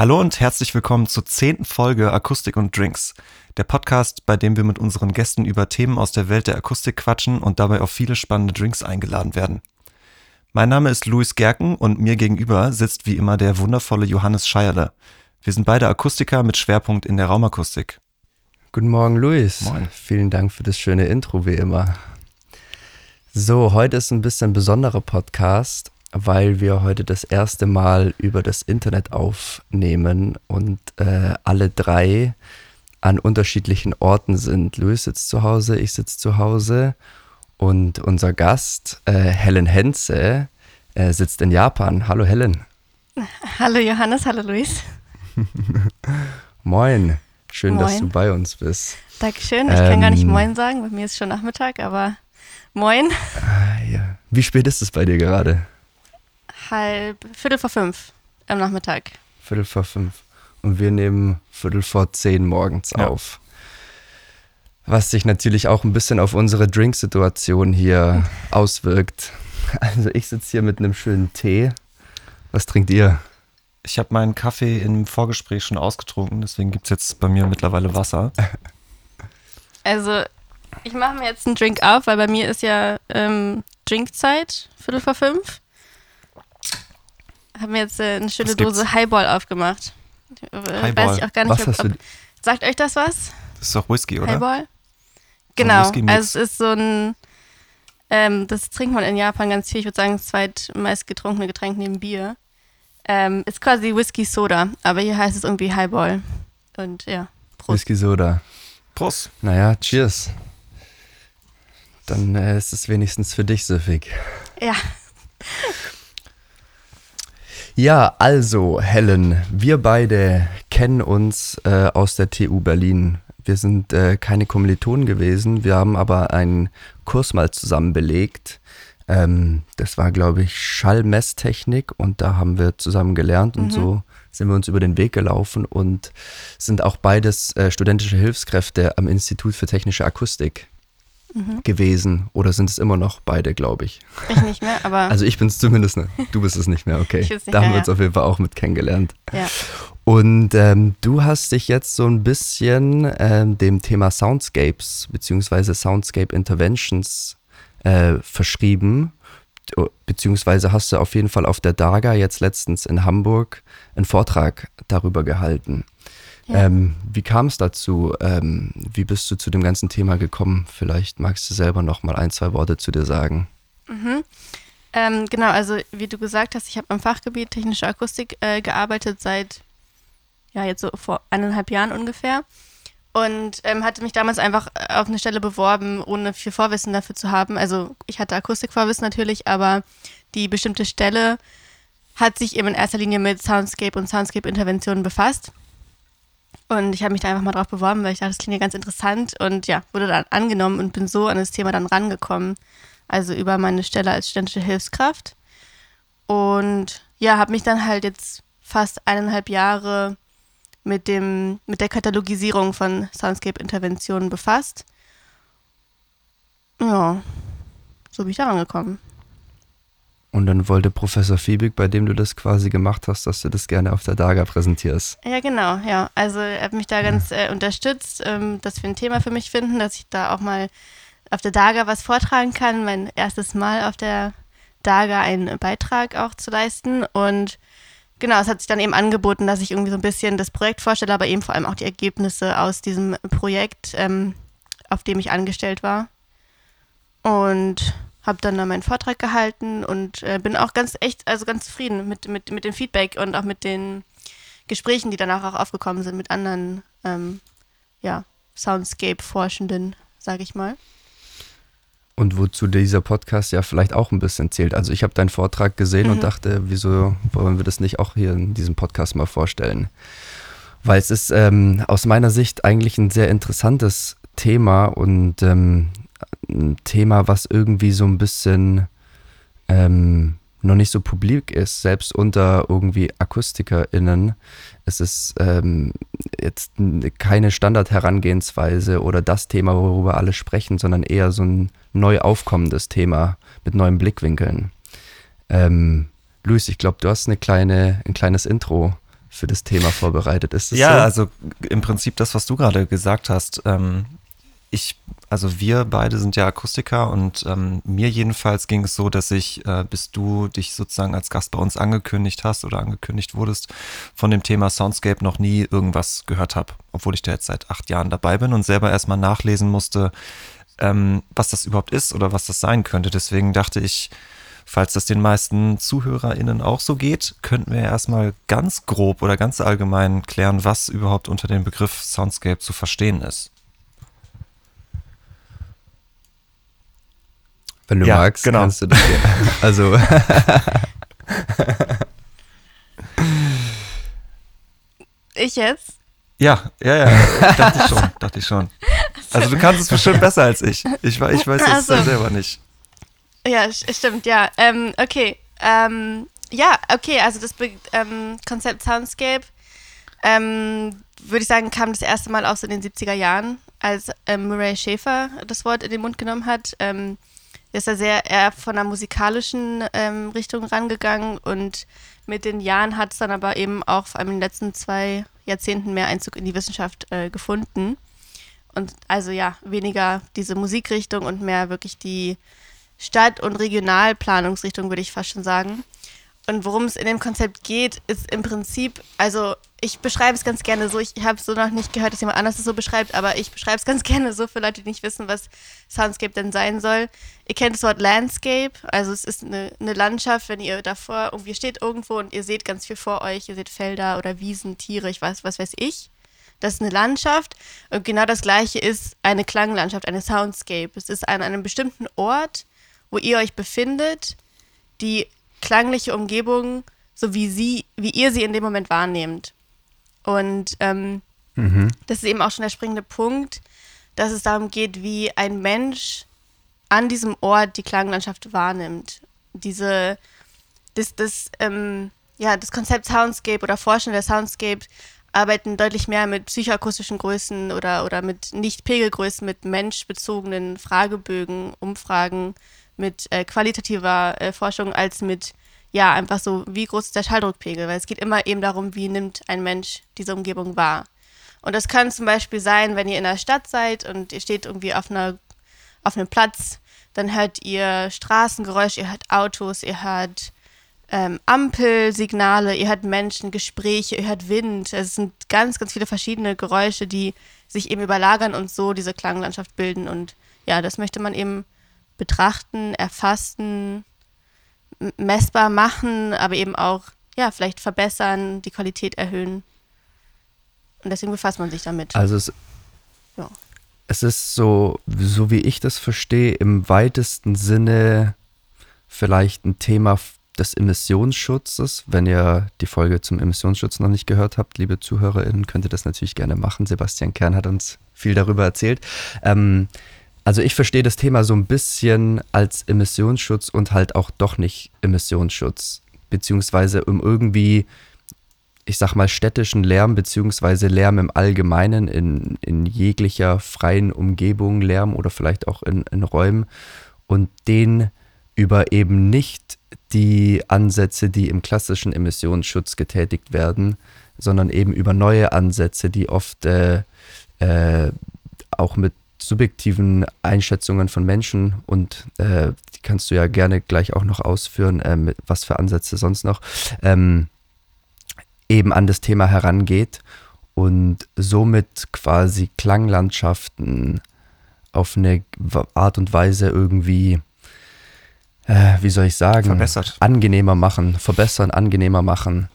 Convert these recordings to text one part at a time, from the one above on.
Hallo und herzlich willkommen zur zehnten Folge Akustik und Drinks. Der Podcast, bei dem wir mit unseren Gästen über Themen aus der Welt der Akustik quatschen und dabei auf viele spannende Drinks eingeladen werden. Mein Name ist Luis Gerken und mir gegenüber sitzt wie immer der wundervolle Johannes Scheierle. Wir sind beide Akustiker mit Schwerpunkt in der Raumakustik. Guten Morgen, Luis. Moin. Vielen Dank für das schöne Intro, wie immer. So, heute ist ein bisschen besonderer Podcast, weil wir heute das erste Mal über das Internet aufnehmen und äh, alle drei an unterschiedlichen Orten sind. Luis sitzt zu Hause, ich sitze zu Hause und unser Gast, äh, Helen Henze, äh, sitzt in Japan. Hallo Helen. Hallo Johannes, hallo Luis. Moin. Schön, dass Moin. du bei uns bist. Dankeschön. Ich kann gar nicht Ähm. Moin sagen, bei mir ist schon Nachmittag, aber Moin. Ah, ja. Wie spät ist es bei dir gerade? Halb, Viertel vor fünf am Nachmittag. Viertel vor fünf. Und wir nehmen Viertel vor zehn morgens Ja. auf. Was sich natürlich auch ein bisschen auf unsere Drinksituation hier auswirkt. Also ich sitze hier mit einem schönen Tee. Was trinkt ihr? Ich habe meinen Kaffee im Vorgespräch schon ausgetrunken, deswegen gibt es jetzt bei mir mittlerweile Wasser. Also, ich mache mir jetzt einen Drink auf, weil bei mir ist ja ähm, Drinkzeit, Viertel vor fünf. Habe mir jetzt äh, eine schöne? Dose Highball aufgemacht. Äh, Highball. Weiß ich auch gar nicht, Was ob, ob, sagt euch das was? Das ist doch Whisky, oder? Highball? Genau, Whisky-Mix. also es ist so ein, ähm, das trinkt man in Japan ganz viel, ich würde sagen, das zweitmeist getrunkene Getränk neben Bier. Ähm, ist quasi Whisky Soda, aber hier heißt es irgendwie Highball. Und ja, Prost. Whisky Soda. Prost. Naja, cheers. Dann äh, ist es wenigstens für dich süffig. Ja, Ja, also Helen, wir beide kennen uns äh, aus der TU Berlin. Wir sind äh, keine Kommilitonen gewesen, wir haben aber einen Kurs mal zusammen belegt. Ähm, das war, glaube ich, Schallmesstechnik und da haben wir zusammen gelernt und Mhm. so sind wir uns über den Weg gelaufen und sind auch beides äh, studentische Hilfskräfte am Institut für technische Akustik Mhm. gewesen oder sind es immer noch beide, glaube ich. ich nicht mehr, aber Also ich bin es zumindest, ne? du bist es nicht mehr, okay. Ich nicht da haben mehr, wir uns ja. auf jeden Fall auch mit kennengelernt. ja. Und ähm, du hast dich jetzt so ein bisschen ähm, dem Thema Soundscapes beziehungsweise Soundscape Interventions äh, verschrieben, O- beziehungsweise hast du auf jeden Fall auf der DAGA jetzt letztens in Hamburg einen Vortrag darüber gehalten. Ja. Ähm, wie kam es dazu? Ähm, wie bist du zu dem ganzen Thema gekommen? Vielleicht magst du selber noch mal ein, zwei Worte zu dir sagen. Mhm. Ähm, genau, also wie du gesagt hast, ich habe am Fachgebiet technische Akustik äh, gearbeitet seit, ja, jetzt so vor eineinhalb Jahren ungefähr. Und ähm, hatte mich damals einfach äh, auf eine Stelle beworben, ohne viel Vorwissen dafür zu haben. Also ich hatte Akustikvorwissen natürlich, aber die bestimmte Stelle hat sich eben in erster Linie mit Soundscape und Soundscape-Interventionen befasst. Und ich habe mich da einfach mal drauf beworben, weil ich dachte, das klingt ja ganz interessant und ja, wurde dann angenommen und bin so an das Thema dann rangekommen. Also über meine Stelle als studentische Hilfskraft. Und ja, habe mich dann halt jetzt fast eineinhalb Jahre mit, dem, mit der Katalogisierung von Soundscape-Interventionen befasst. Ja, so bin ich da rangekommen. Und dann wollte Professor Fiebig, bei dem du das quasi gemacht hast, dass du das gerne auf der DAGA präsentierst. Ja, genau, ja. Also er hat mich da ganz äh, unterstützt, ähm, dass wir ein Thema für mich finden, dass ich da auch mal auf der DAGA was vortragen kann. Mein erstes Mal auf der DAGA einen Beitrag auch zu leisten. Und genau, es hat sich dann eben angeboten, dass ich irgendwie so ein bisschen das Projekt vorstelle, aber eben vor allem auch die Ergebnisse aus diesem Projekt, ähm, auf dem ich angestellt war. Und habe dann da meinen Vortrag gehalten und äh, bin auch ganz echt, also ganz zufrieden mit, mit, mit dem Feedback und auch mit den Gesprächen, die danach auch aufgekommen sind mit anderen, ähm, ja, Soundscape-Forschenden, sage ich mal. Und wozu dieser Podcast ja vielleicht auch ein bisschen zählt. Also ich habe deinen Vortrag gesehen und Mhm. dachte, wieso wollen wir das nicht auch hier in diesem Podcast mal vorstellen? Weil es ist ähm, aus meiner Sicht eigentlich ein sehr interessantes Thema und ähm, ein Thema, was irgendwie so ein bisschen ähm, noch nicht so publik ist, selbst unter irgendwie AkustikerInnen. Es ist ähm, jetzt keine Standardherangehensweise oder das Thema, worüber alle sprechen, sondern eher so ein neu aufkommendes Thema mit neuen Blickwinkeln. Ähm, Luis, ich glaube, du hast eine kleine, ein kleines Intro für das Thema vorbereitet. Ist das ja, so? also im Prinzip das, was du gerade gesagt hast. Ähm, ich, also wir beide sind ja Akustiker und ähm, mir jedenfalls ging es so, dass ich, äh, bis du dich sozusagen als Gast bei uns angekündigt hast oder angekündigt wurdest, von dem Thema Soundscape noch nie irgendwas gehört habe, obwohl ich da jetzt seit acht Jahren dabei bin und selber erstmal nachlesen musste, ähm, was das überhaupt ist oder was das sein könnte. Deswegen dachte ich, falls das den meisten ZuhörerInnen auch so geht, könnten wir erstmal ganz grob oder ganz allgemein klären, was überhaupt unter dem Begriff Soundscape zu verstehen ist. Wenn du Ja, magst, genau. kannst du das ja. Also, Ich jetzt? Ja, ja, ja, dachte ich schon, dachte ich schon. Also du kannst es bestimmt besser als ich. Ich, ich weiß es so. selber nicht. Ja, st- stimmt, ja. Ähm, okay. Ähm, ja, okay, also das Be ähm, Konzept Soundscape, ähm, würde ich sagen, kam das erste Mal auch so in den 70er Jahren, als ähm, Murray Schäfer das Wort in den Mund genommen hat. Der ist da sehr eher von einer musikalischen ähm, Richtung rangegangen und mit den Jahren hat es dann aber eben auch vor allem in den letzten zwei Jahrzehnten mehr Einzug in die Wissenschaft äh, gefunden. Und also ja, weniger diese Musikrichtung und mehr wirklich die Stadt- und Regionalplanungsrichtung, würde ich fast schon sagen. Und worum es in dem Konzept geht, ist im Prinzip, also ich beschreibe es ganz gerne so, ich habe so noch nicht gehört, dass jemand anders es so beschreibt, aber ich beschreibe es ganz gerne so für Leute, die nicht wissen, was Soundscape denn sein soll. Ihr kennt das Wort Landscape, also es ist eine, eine Landschaft, wenn ihr davor irgendwie steht irgendwo und ihr seht ganz viel vor euch, ihr seht Felder oder Wiesen, Tiere, ich weiß, was weiß ich. Das ist eine Landschaft und genau das gleiche ist eine Klanglandschaft, eine Soundscape. Es ist an einem bestimmten Ort, wo ihr euch befindet, die klangliche Umgebung, so wie sie, wie ihr sie in dem Moment wahrnehmt. Und ähm, das ist eben auch schon der springende Punkt, dass es darum geht, wie ein Mensch an diesem Ort die Klanglandschaft wahrnimmt. Diese, das, das, ähm, ja, das Konzept Soundscape oder Forschende der Soundscape arbeiten deutlich mehr mit psychoakustischen Größen oder, oder mit Nicht-Pegelgrößen, mit menschbezogenen Fragebögen, Umfragen, mit äh, qualitativer äh, Forschung als mit, ja, einfach so, wie groß ist der Schalldruckpegel? Weil es geht immer eben darum, wie nimmt ein Mensch diese Umgebung wahr. Und das kann zum Beispiel sein, wenn ihr in der Stadt seid und ihr steht irgendwie auf, einer, auf einem Platz, dann hört ihr Straßengeräusche, ihr hört Autos, ihr hört ähm, Ampelsignale, ihr hört Menschen, Gespräche, ihr hört Wind. Es sind ganz, ganz viele verschiedene Geräusche, die sich eben überlagern und so diese Klanglandschaft bilden. Und ja, das möchte man eben betrachten, erfassen, messbar machen, aber eben auch, ja, vielleicht verbessern, die Qualität erhöhen. Und deswegen befasst man sich damit. also es, Ja. es ist so, so wie ich das verstehe, im weitesten Sinne vielleicht ein Thema des Emissionsschutzes. Wenn ihr die Folge zum Emissionsschutz noch nicht gehört habt, liebe ZuhörerInnen, könnt ihr das natürlich gerne machen. Sebastian Kern hat uns viel darüber erzählt. Ähm, also ich verstehe das Thema so ein bisschen als Emissionsschutz und halt auch doch nicht Emissionsschutz, beziehungsweise um irgendwie, ich sag mal, städtischen Lärm, beziehungsweise Lärm im Allgemeinen in, in jeglicher freien Umgebung, Lärm oder vielleicht auch in, in Räumen und den über eben nicht die Ansätze, die im klassischen Emissionsschutz getätigt werden, sondern eben über neue Ansätze, die oft äh, äh, auch mit subjektiven Einschätzungen von Menschen und äh, die kannst du ja gerne gleich auch noch ausführen, äh, mit was für Ansätze sonst noch, ähm, eben an das Thema herangeht und somit quasi Klanglandschaften auf eine Art und Weise irgendwie, äh, wie soll ich sagen, Verbessert. angenehmer machen, verbessern, angenehmer machen,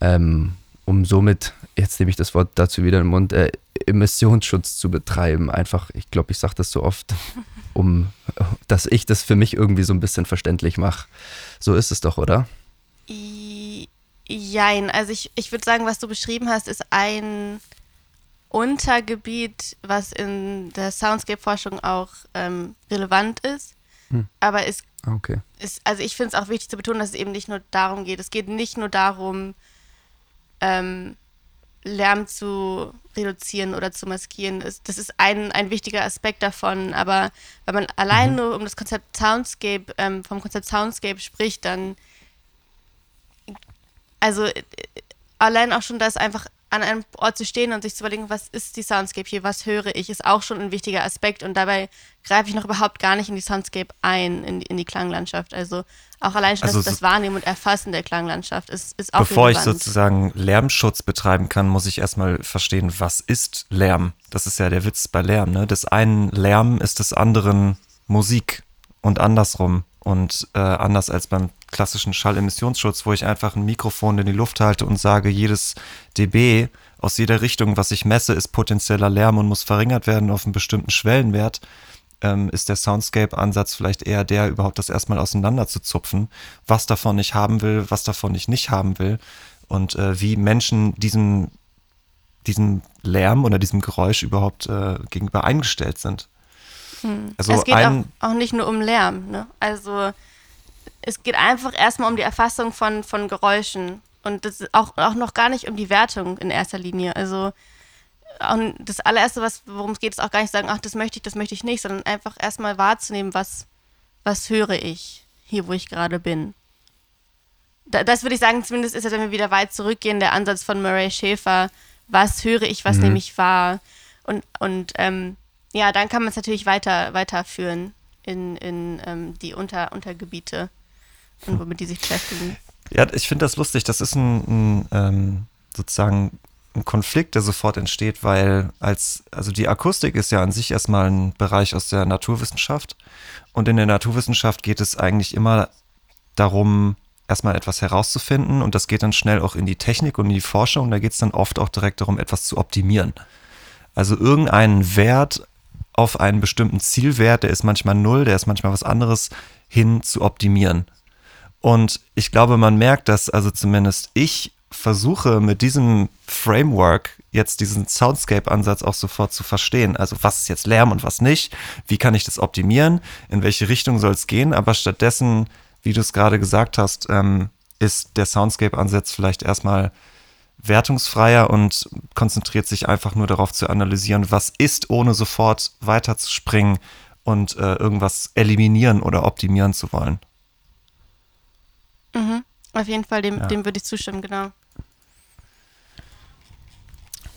ähm, um somit, jetzt nehme ich das Wort dazu wieder in den Mund, äh, Emissionsschutz zu betreiben. Einfach, ich glaube, ich sage das so oft, um, dass ich das für mich irgendwie so ein bisschen verständlich mache. So ist es doch, oder? Jein, also ich, ich würde sagen, was du beschrieben hast, ist ein Untergebiet, was in der Soundscape-Forschung auch ähm, relevant ist. Hm. Aber es Okay. ist, also ich finde es auch wichtig zu betonen, dass es eben nicht nur darum geht. Es geht nicht nur darum, ähm, Lärm zu reduzieren oder zu maskieren. Das ist ein, ein wichtiger Aspekt davon. Aber wenn man allein nur um das Konzept Soundscape, ähm, vom Konzept Soundscape spricht, dann also äh, allein auch schon das einfach an einem Ort zu stehen und sich zu überlegen, was ist die Soundscape hier, was höre ich, ist auch schon ein wichtiger Aspekt und dabei greife ich noch überhaupt gar nicht in die Soundscape ein, in die, in die Klanglandschaft. Also auch allein schon Also das, so- das Wahrnehmen und Erfassen der Klanglandschaft ist, ist auch Bevor ich sozusagen Lärmschutz betreiben kann, muss ich erstmal verstehen, was ist Lärm? Das ist ja der Witz bei Lärm. Ne? Des einen Lärm ist des anderen Musik und andersrum. Und äh, anders als beim klassischen Schallemissionsschutz, wo ich einfach ein Mikrofon in die Luft halte und sage, jedes dB aus jeder Richtung, was ich messe, ist potenzieller Lärm und muss verringert werden auf einen bestimmten Schwellenwert, ähm, ist der Soundscape-Ansatz vielleicht eher der, überhaupt das erstmal auseinander zu zupfen, was davon ich haben will, was davon ich nicht haben will und äh, wie Menschen diesem, diesem Lärm oder diesem Geräusch überhaupt äh, gegenüber eingestellt sind. Also es geht ein, auch, auch nicht nur um Lärm. Ne? Also es geht einfach erstmal um die Erfassung von, von Geräuschen. Und das ist auch, auch noch gar nicht um die Wertung in erster Linie. Also das allererste, was, worum es geht, ist auch gar nicht sagen, ach, das möchte ich, das möchte ich nicht, sondern einfach erstmal wahrzunehmen, was, was höre ich hier, wo ich gerade bin. Da, das würde ich sagen, zumindest ist es, wenn wir wieder weit zurückgehen, der Ansatz von Murray Schäfer, was höre ich, was nehme ich wahr. Und, und ähm, ja, dann kann man es natürlich weiter, weiterführen in, in ähm, die Unter, Untergebiete womit die sich beschäftigen. Ja, ich finde das lustig. Das ist ein, ein ähm, sozusagen ein Konflikt, der sofort entsteht, weil als, also die Akustik ist ja an sich erstmal ein Bereich aus der Naturwissenschaft. Und in der Naturwissenschaft geht es eigentlich immer darum, erstmal etwas herauszufinden und das geht dann schnell auch in die Technik und in die Forschung. Da geht es dann oft auch direkt darum, etwas zu optimieren. Also irgendeinen Wert auf einen bestimmten Zielwert, der ist manchmal null, der ist manchmal was anderes, hin zu optimieren. Und ich glaube, man merkt, dass also zumindest ich versuche mit diesem Framework jetzt diesen Soundscape-Ansatz auch sofort zu verstehen. Also was ist jetzt Lärm und was nicht? Wie kann ich das optimieren? In welche Richtung soll es gehen? Aber stattdessen, wie du es gerade gesagt hast, ähm, ist der Soundscape-Ansatz vielleicht erstmal wertungsfreier und konzentriert sich einfach nur darauf zu analysieren, was ist, ohne sofort weiterzuspringen und äh, irgendwas eliminieren oder optimieren zu wollen. Mhm. Auf jeden Fall, dem, Ja. dem würde ich zustimmen, genau.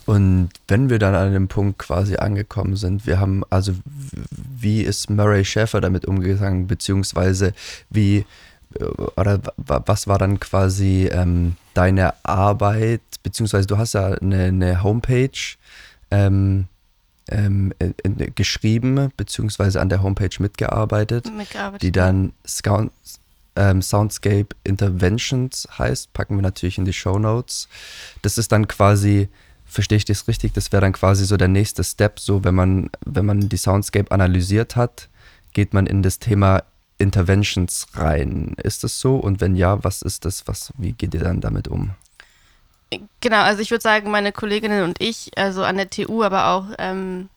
Und wenn wir dann an dem Punkt quasi angekommen sind, wir haben also, wie ist Murray Schäfer damit umgegangen, beziehungsweise wie, äh, oder wa- was war dann quasi ähm, deine Arbeit, beziehungsweise du hast ja eine, eine Homepage ähm, ähm, in, in, geschrieben, beziehungsweise an der Homepage mitgearbeitet Mitgearbeitet. die dann Scout, ähm, Soundscape Interventions heißt, packen wir natürlich in die Show Notes. Das ist dann quasi, verstehe ich das richtig, das wäre dann quasi so der nächste Step, so wenn man, wenn man die Soundscape analysiert hat, geht man in das Thema Interventions rein. Ist das so? Und wenn ja, was ist das? Was, wie geht ihr dann damit um? Genau, also ich würde sagen, meine Kolleginnen und ich, also an der TU, aber auch ähm,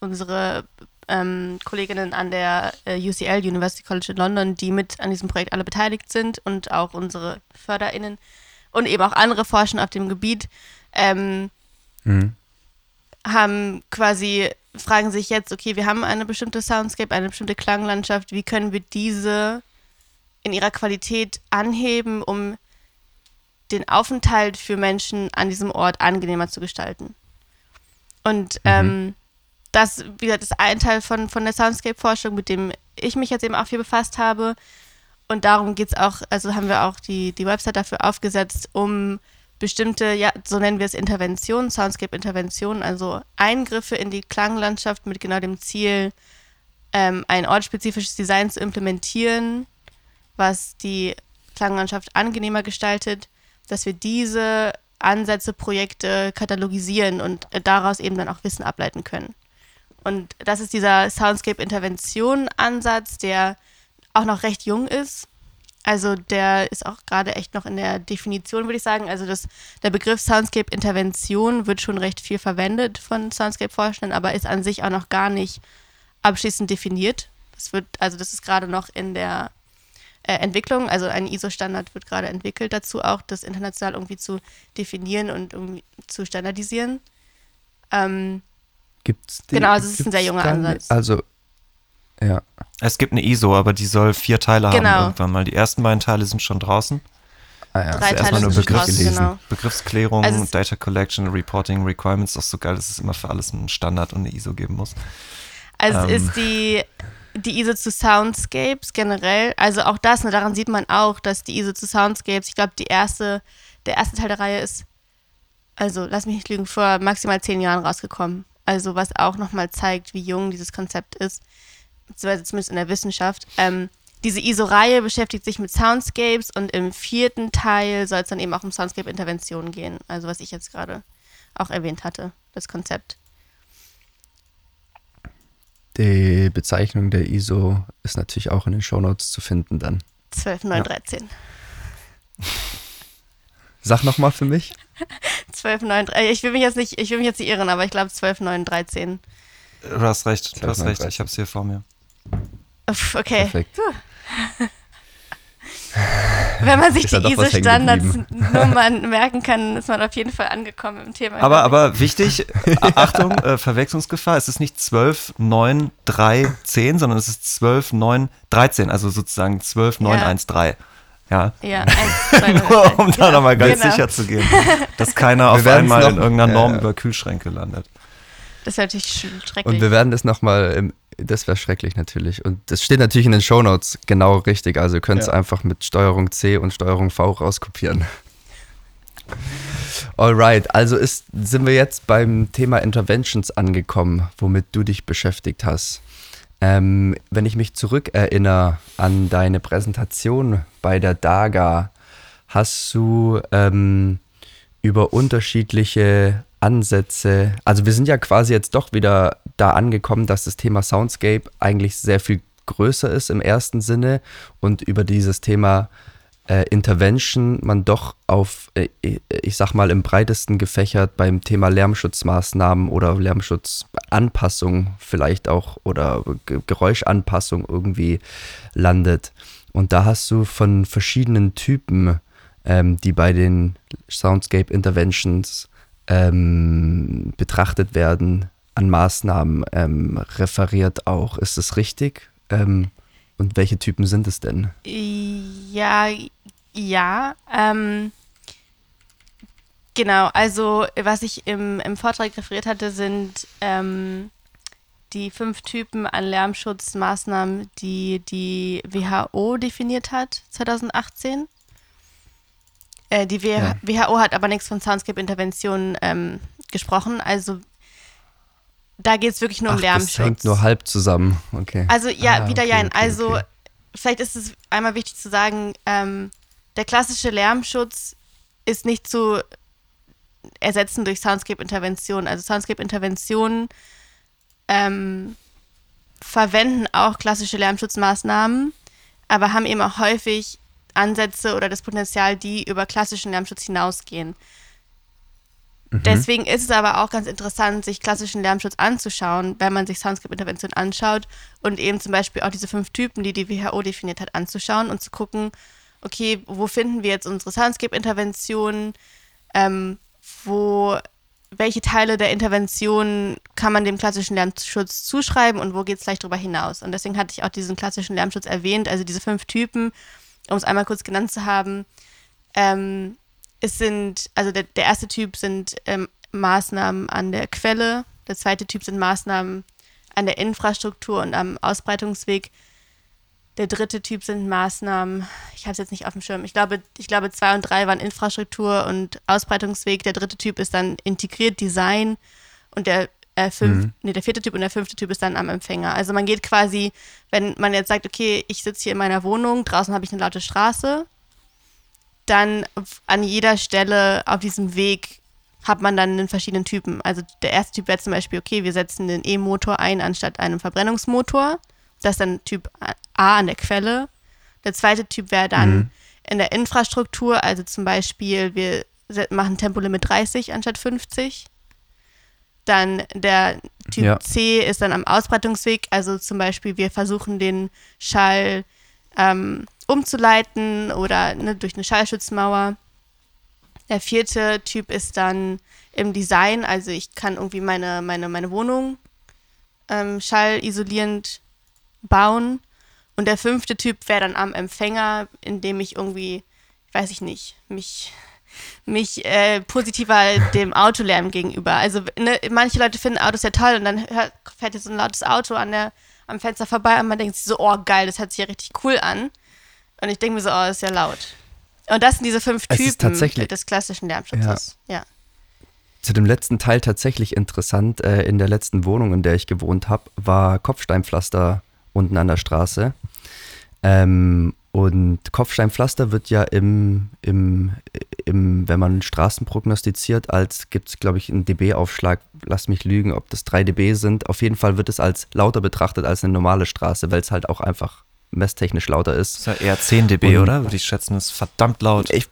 unsere ähm, Kolleginnen an der äh, UCL, University College in London, die mit an diesem Projekt alle beteiligt sind und auch unsere FörderInnen und eben auch andere Forschen auf dem Gebiet, ähm, Mhm. haben quasi, fragen sich jetzt, okay, wir haben eine bestimmte Soundscape, eine bestimmte Klanglandschaft, wie können wir diese in ihrer Qualität anheben, um den Aufenthalt für Menschen an diesem Ort angenehmer zu gestalten. Und ähm, das, wie gesagt, ist ein Teil von, von der Soundscape-Forschung, mit dem ich mich jetzt eben auch viel befasst habe. Und darum geht es auch, also haben wir auch die, die Website dafür aufgesetzt, um bestimmte, ja, so nennen wir es Interventionen, Soundscape-Interventionen, also Eingriffe in die Klanglandschaft mit genau dem Ziel, ähm, ein ortsspezifisches Design zu implementieren, was die Klanglandschaft angenehmer gestaltet, dass wir diese Ansätze, Projekte katalogisieren und daraus eben dann auch Wissen ableiten können. Und das ist dieser Soundscape-Intervention-Ansatz, der auch noch recht jung ist. Also der ist auch gerade echt noch in der Definition, würde ich sagen. Also das, der Begriff Soundscape-Intervention wird schon recht viel verwendet von Soundscape-Forschenden, aber ist an sich auch noch gar nicht abschließend definiert. Das wird, also das ist gerade noch in der äh, Entwicklung, also ein ISO-Standard wird gerade entwickelt dazu auch, das international irgendwie zu definieren und irgendwie zu standardisieren. Ähm, Gibt's die, Genau, also es ist ein sehr junger dann- Ansatz. Also, ja. Es gibt eine ISO, aber die soll vier Teile haben Genau. irgendwann mal. Die ersten beiden Teile sind schon draußen. Ah ja, drei Teile erstmal nur Begriff genau. Begriffsklärung, Also es- Data Collection, Reporting, Requirements, auch so geil, dass es immer für alles einen Standard und eine ISO geben muss. Also es Ähm. ist die, die ISO zu Soundscapes generell. Also auch das, ne, daran sieht man auch, dass die ISO zu Soundscapes, ich glaube, die erste, der erste Teil der Reihe ist, also lass mich nicht lügen, vor maximal zehn Jahren rausgekommen. Also was auch nochmal zeigt, wie jung dieses Konzept ist, beziehungsweise zumindest in der Wissenschaft. Ähm, diese ISO-Reihe beschäftigt sich mit Soundscapes und im vierten Teil soll es dann eben auch um Soundscape-Interventionen gehen. Also was ich jetzt gerade auch erwähnt hatte, das Konzept. Die Bezeichnung der ISO ist natürlich auch in den Shownotes zu finden dann. 12, 9, 13. Sag nochmal für mich. 12, 9, 13. Ich will mich jetzt nicht, ich will mich jetzt nicht irren, aber ich glaube 12, 9, 13. Du hast recht, du Klar, hast nein, recht, recht. ich hab's hier vor mir. Uff, okay. Perfekt. Wenn man sich die doch was hängen ISO-Standards geblieben. nur mal merken kann, ist man auf jeden Fall angekommen im Thema. Aber, aber wichtig, A- Achtung, äh, Verwechslungsgefahr, es ist nicht 12, 9, 3, 10, sondern es ist 12, 9, 13, also sozusagen 12, 9, Ja. 1, 3. Ja, Ja, 1, 2, 3. nur um da nochmal ganz genau. sicher zu gehen, dass keiner auf einmal in noch- irgendeiner Norm Ja. über Kühlschränke landet. Das ist natürlich sch- schrecklich. Und wir werden das nochmal, im- das wäre schrecklich natürlich. Und das steht natürlich in den Shownotes genau richtig. Also ihr könnt es Ja. einfach mit Steuerung C und Steuerung V rauskopieren. Alright, also ist, sind wir jetzt beim Thema Interventions angekommen, womit du dich beschäftigt hast. Ähm, wenn ich mich zurückerinnere an deine Präsentation bei der DAGA, hast du ähm, über unterschiedliche Ansätze, also wir sind ja quasi jetzt doch wieder da angekommen, dass das Thema Soundscape eigentlich sehr viel größer ist im ersten Sinne und über dieses Thema äh, Intervention man doch auf, äh, ich sag mal, im breitesten gefächert beim Thema Lärmschutzmaßnahmen oder Lärmschutzanpassung vielleicht auch oder Ge Geräuschanpassung irgendwie landet. Und da hast du von verschiedenen Typen, ähm, die bei den Soundscape Interventions ähm, betrachtet werden, an Maßnahmen ähm, referiert auch. Ist das richtig? Ähm, und welche Typen sind es denn? Ja, ja. Ähm, genau, also was ich im, im Vortrag referiert hatte, sind ähm, die fünf Typen an Lärmschutzmaßnahmen, die die WHO definiert hat 2018. Äh, die w Ja. WHO hat aber nichts von Soundscape-Interventionen ähm, gesprochen. Also da geht es wirklich nur um Ach, Lärmschutz. das hängt nur halb zusammen. Okay. Also ja, Ah, wieder okay, ja. okay, also okay. vielleicht ist es einmal wichtig zu sagen, ähm, der klassische Lärmschutz ist nicht zu ersetzen durch Soundscape-Interventionen. Also Soundscape-Interventionen ähm, verwenden auch klassische Lärmschutzmaßnahmen, aber haben eben auch häufig Ansätze oder das Potenzial, die über klassischen Lärmschutz hinausgehen. Deswegen ist es aber auch ganz interessant, sich klassischen Lärmschutz anzuschauen, wenn man sich Soundscape-Intervention anschaut und eben zum Beispiel auch diese fünf Typen, die die WHO definiert hat, anzuschauen und zu gucken, okay, wo finden wir jetzt unsere Soundscape-Interventionen, ähm, wo, welche Teile der Intervention kann man dem klassischen Lärmschutz zuschreiben und wo geht es vielleicht darüber hinaus. Und deswegen hatte ich auch diesen klassischen Lärmschutz erwähnt, also diese fünf Typen, um es einmal kurz genannt zu haben. Ähm, es sind, also der, der erste Typ sind ähm, Maßnahmen an der Quelle, der zweite Typ sind Maßnahmen an der Infrastruktur und am Ausbreitungsweg. Der dritte Typ sind Maßnahmen, ich habe es jetzt nicht auf dem Schirm, ich glaube, ich glaube zwei und drei waren Infrastruktur und Ausbreitungsweg. Der dritte Typ ist dann integriert Design und der äh, fünf, nee, der vierte Typ und der fünfte Typ ist dann am Empfänger. Also man geht quasi, wenn man jetzt sagt, okay, ich sitze hier in meiner Wohnung, draußen habe ich eine laute Straße, dann an jeder Stelle auf diesem Weg hat man dann einen verschiedenen Typen. Also der erste Typ wäre zum Beispiel, okay, wir setzen den E-Motor ein anstatt einem Verbrennungsmotor. Das ist dann Typ A an der Quelle. Der zweite Typ wäre dann in der Infrastruktur, also zum Beispiel, wir machen Tempolimit 30 anstatt 50. Dann der Typ Ja. C ist dann am Ausbreitungsweg, also zum Beispiel, wir versuchen den Schall ähm, umzuleiten oder ne, durch eine Schallschutzmauer. Der vierte Typ ist dann im Design, also ich kann irgendwie meine, meine, meine Wohnung ähm, schallisolierend bauen. Und der fünfte Typ wäre dann am Empfänger, indem ich irgendwie weiß ich nicht, mich mich äh, positiver dem Autolärm gegenüber. Also ne, manche Leute finden Autos ja toll und dann hört, fährt jetzt so ein lautes Auto an der, am Fenster vorbei und man denkt sich so, oh geil, das hört sich ja richtig cool an. Und ich denke mir so, oh, ist ja laut. Und das sind diese fünf Es Typen des klassischen Lärmschutzes. Ja. Zu dem letzten Teil tatsächlich interessant. Äh, in der letzten Wohnung, in der ich gewohnt habe, war Kopfsteinpflaster unten an der Straße. Ähm, und Kopfsteinpflaster wird ja im, im, im wenn man Straßen prognostiziert, als gibt es, glaube ich, einen dB-Aufschlag. Lass mich lügen, ob das 3 dB sind. Auf jeden Fall wird es als lauter betrachtet als eine normale Straße, weil es halt auch einfach messtechnisch lauter ist. Das ist ja eher 10 dB, Und- oder? Würde ich schätzen, das ist verdammt laut. Ich,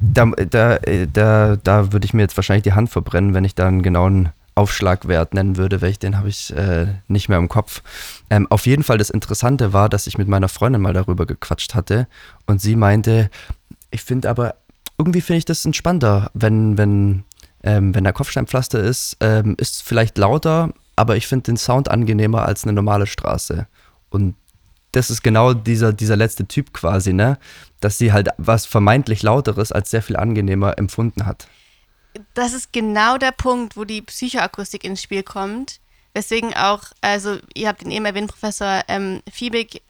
da, da, da, da würde ich mir jetzt wahrscheinlich die Hand verbrennen, wenn ich da einen genauen Aufschlagwert nennen würde, weil ich den habe ich äh, nicht mehr im Kopf. Ähm, auf jeden Fall das Interessante war, dass ich mit meiner Freundin mal darüber gequatscht hatte und sie meinte, ich finde aber, irgendwie finde ich das entspannter, wenn, wenn, ähm, wenn da Kopfsteinpflaster ist, ähm, ist vielleicht lauter, aber ich finde den Sound angenehmer als eine normale Straße. Und das ist genau dieser, dieser letzte Typ quasi, ne? Dass sie halt was vermeintlich Lauteres als sehr viel angenehmer empfunden hat. das ist genau der Punkt, wo die Psychoakustik ins Spiel kommt. Weswegen auch, also ihr habt den eben erwähnt, Professor ähm, Fiebig,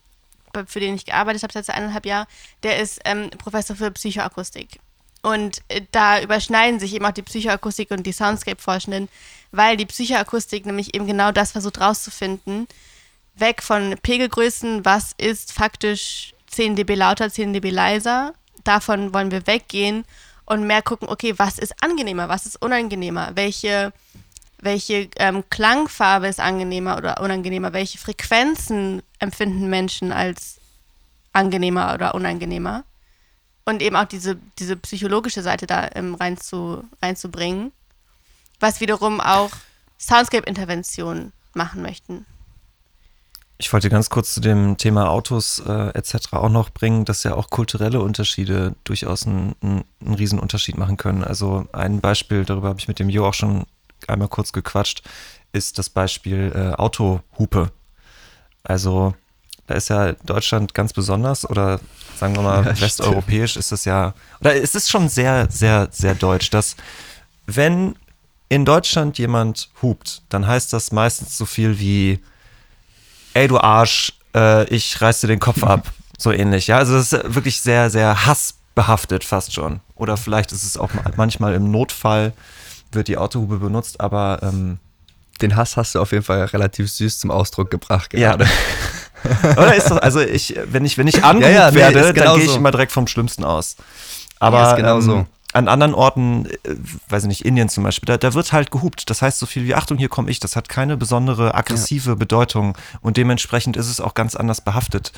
für den ich gearbeitet habe seit eineinhalb Jahren, der ist ähm, Professor für Psychoakustik. Und äh, da überschneiden sich eben auch die Psychoakustik und die Soundscape-Forschenden, weil die Psychoakustik nämlich eben genau das versucht rauszufinden, weg von Pegelgrößen, was ist faktisch 10 dB lauter, 10 dB leiser. Davon wollen wir weggehen und mehr gucken, okay, was ist angenehmer, was ist unangenehmer, welche, welche ähm, Klangfarbe ist angenehmer oder unangenehmer, welche Frequenzen empfinden Menschen als angenehmer oder unangenehmer. Und eben auch diese, diese psychologische Seite da ähm, rein zu, reinzubringen, was wiederum auch Soundscape-Interventionen machen möchten. Ich wollte ganz kurz zu dem Thema Autos äh, etc. auch noch bringen, dass ja auch kulturelle Unterschiede durchaus einen, einen, einen Riesenunterschied machen können. Also ein Beispiel, darüber habe ich mit dem Jo auch schon einmal kurz gequatscht, ist das Beispiel äh, Autohupe. Also da ist ja Deutschland ganz besonders oder sagen wir mal Ja, westeuropäisch ist es ja, oder es ist schon sehr, sehr, sehr deutsch, dass wenn in Deutschland jemand hupt, dann heißt das meistens so viel wie ey du Arsch, äh, ich reiß dir den Kopf ab. So ähnlich, ja. Also das ist wirklich sehr, sehr hassbehaftet fast schon. Oder vielleicht ist es auch ma- manchmal im Notfall wird die Autohube benutzt, aber ähm, Den Hass hast du auf jeden Fall relativ süß zum Ausdruck gebracht ja. gerade. Oder ist das, also ich, wenn ich, wenn ich angehupt Ja, ja, nee, werde, dann genau gehe ich so. immer direkt vom Schlimmsten aus. Aber Ja, ist genau ähm, so. An anderen Orten, äh, weiß ich nicht, Indien zum Beispiel, da, da wird halt gehupt. Das heißt so viel wie, Achtung, hier komme ich. Das hat keine besondere aggressive Bedeutung und dementsprechend ist es auch ganz anders behaftet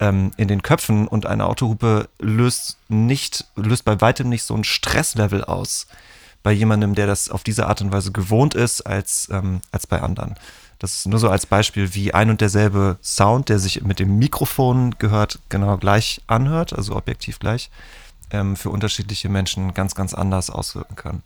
ähm, in den Köpfen und eine Autohupe löst nicht, löst bei weitem nicht so ein Stresslevel aus bei jemandem, der das auf diese Art und Weise gewohnt ist, als, ähm, als bei anderen. Das ist nur so als Beispiel, wie ein und derselbe Sound, der sich mit dem Mikrofon gehört, genau gleich anhört, also objektiv gleich, ähm, für unterschiedliche Menschen ganz, ganz anders auswirken kann.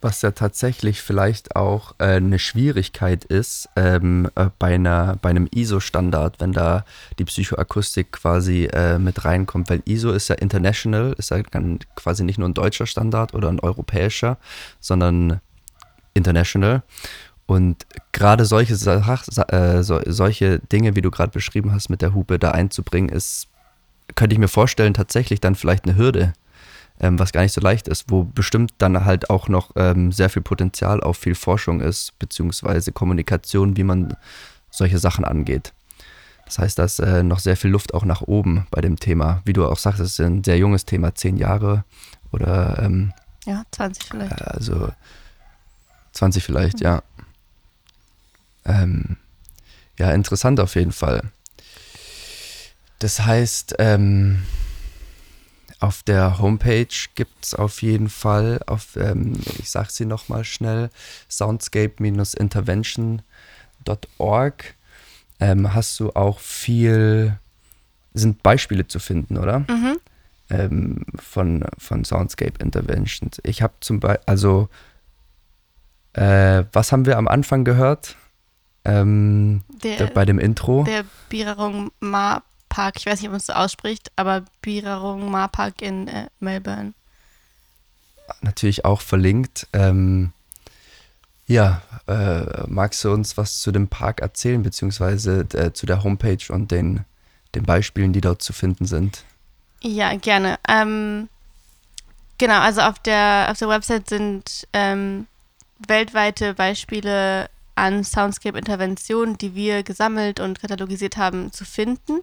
Was ja tatsächlich vielleicht auch äh, eine Schwierigkeit ist ähm, äh, bei, einer, bei einem ISO-Standard, wenn da die Psychoakustik quasi äh, mit reinkommt, weil ISO ist ja international, ist ja quasi nicht nur ein deutscher Standard oder ein europäischer, sondern international. Und gerade solche, Sach sa- äh, so, solche Dinge, wie du gerade beschrieben hast, mit der Hupe da einzubringen, ist, könnte ich mir vorstellen, tatsächlich dann vielleicht eine Hürde ähm, was gar nicht so leicht ist, wo bestimmt dann halt auch noch ähm, sehr viel Potenzial auf viel Forschung ist, beziehungsweise Kommunikation, wie man solche Sachen angeht. Das heißt, da ist äh, noch sehr viel Luft auch nach oben bei dem Thema. Wie du auch sagst, es ist ein sehr junges Thema, zehn Jahre oder ähm, Ja, 20 vielleicht. also 20 vielleicht, ja. Ähm, ja, interessant auf jeden Fall. Das heißt, ähm, auf der Homepage gibt es auf jeden Fall, auf, ähm, ich sage sie nochmal schnell, soundscape-intervention.org ähm, hast du auch viel, sind Beispiele zu finden, oder? Mhm. ähm, von, von Soundscape Interventions. Ich habe zum Beispiel, also, äh, was haben wir am Anfang gehört? Ähm, Der, bei dem Intro. der Birarong Ma Park. Ich weiß nicht, ob man es so ausspricht, aber Birarong Ma Park in äh, Melbourne. Natürlich auch verlinkt. Ähm, ja, äh, magst du uns was zu dem Park erzählen, beziehungsweise äh, zu der Homepage und den, den Beispielen, die dort zu finden sind? Ja, gerne. Ähm, genau, also auf der, auf der Website sind ähm, weltweite Beispiele an Soundscape-Interventionen, die wir gesammelt und katalogisiert haben, zu finden.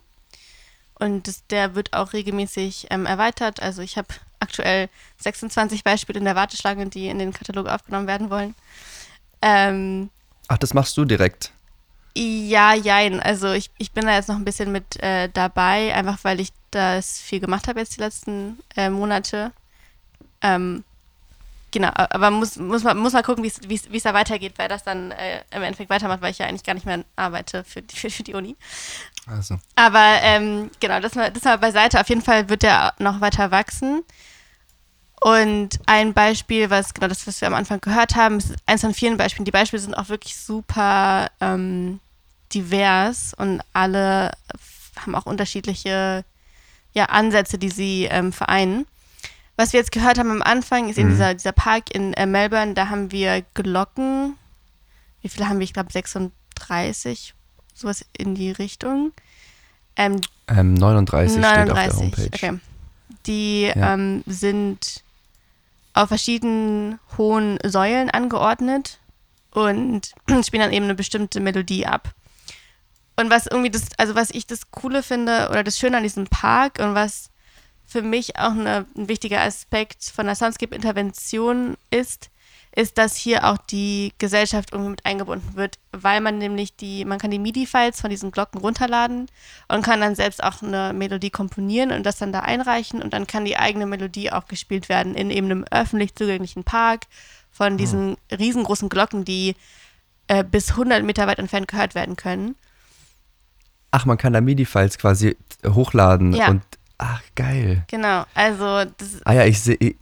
Und das, der wird auch regelmäßig ähm, erweitert. Also ich habe aktuell 26 Beispiele in der Warteschlange, die in den Katalog aufgenommen werden wollen. Ähm, Ach, das machst du direkt? Ja, jein. Also ich, ich bin da jetzt noch ein bisschen mit äh, dabei, einfach weil ich das viel gemacht habe jetzt die letzten äh, Monate. Ähm, genau, aber muss, muss, man, muss mal gucken, wie es da weitergeht, weil das dann äh, im Endeffekt weitermacht, weil ich ja eigentlich gar nicht mehr arbeite für die, für, für die Uni. Also. Aber ähm, genau, das mal, das mal beiseite. Auf jeden Fall wird der noch weiter wachsen. Und ein Beispiel, was genau das, was wir am Anfang gehört haben, ist eins von vielen Beispielen. Die Beispiele sind auch wirklich super ähm, divers und alle haben auch unterschiedliche ja, Ansätze, die sie ähm, vereinen. Was wir jetzt gehört haben am Anfang, ist mhm. eben dieser, dieser Park in äh, Melbourne. Da haben wir Glocken. Wie viele haben wir? Ich glaube 36, sowas in die Richtung. Ähm, ähm, 39, 39 steht auf der Homepage. Okay. Die ja. ähm, sind auf verschiedenen hohen Säulen angeordnet und spielen dann eben eine bestimmte Melodie ab. Und was irgendwie das, also was ich das Coole finde oder das Schöne an diesem Park und was für mich auch eine, ein wichtiger Aspekt von der Soundscape-Intervention ist, ist, dass hier auch die Gesellschaft irgendwie mit eingebunden wird, weil man nämlich die, man kann die MIDI-Files von diesen Glocken runterladen und kann dann selbst auch eine Melodie komponieren und das dann da einreichen und dann kann die eigene Melodie auch gespielt werden in eben einem öffentlich zugänglichen Park von hm. diesen mhm. riesengroßen Glocken, die äh, bis 100 Meter weit entfernt gehört werden können. Ach, man kann da MIDI-Files quasi hochladen ja. und ach, geil. Genau, also das Ah ja, ich sehe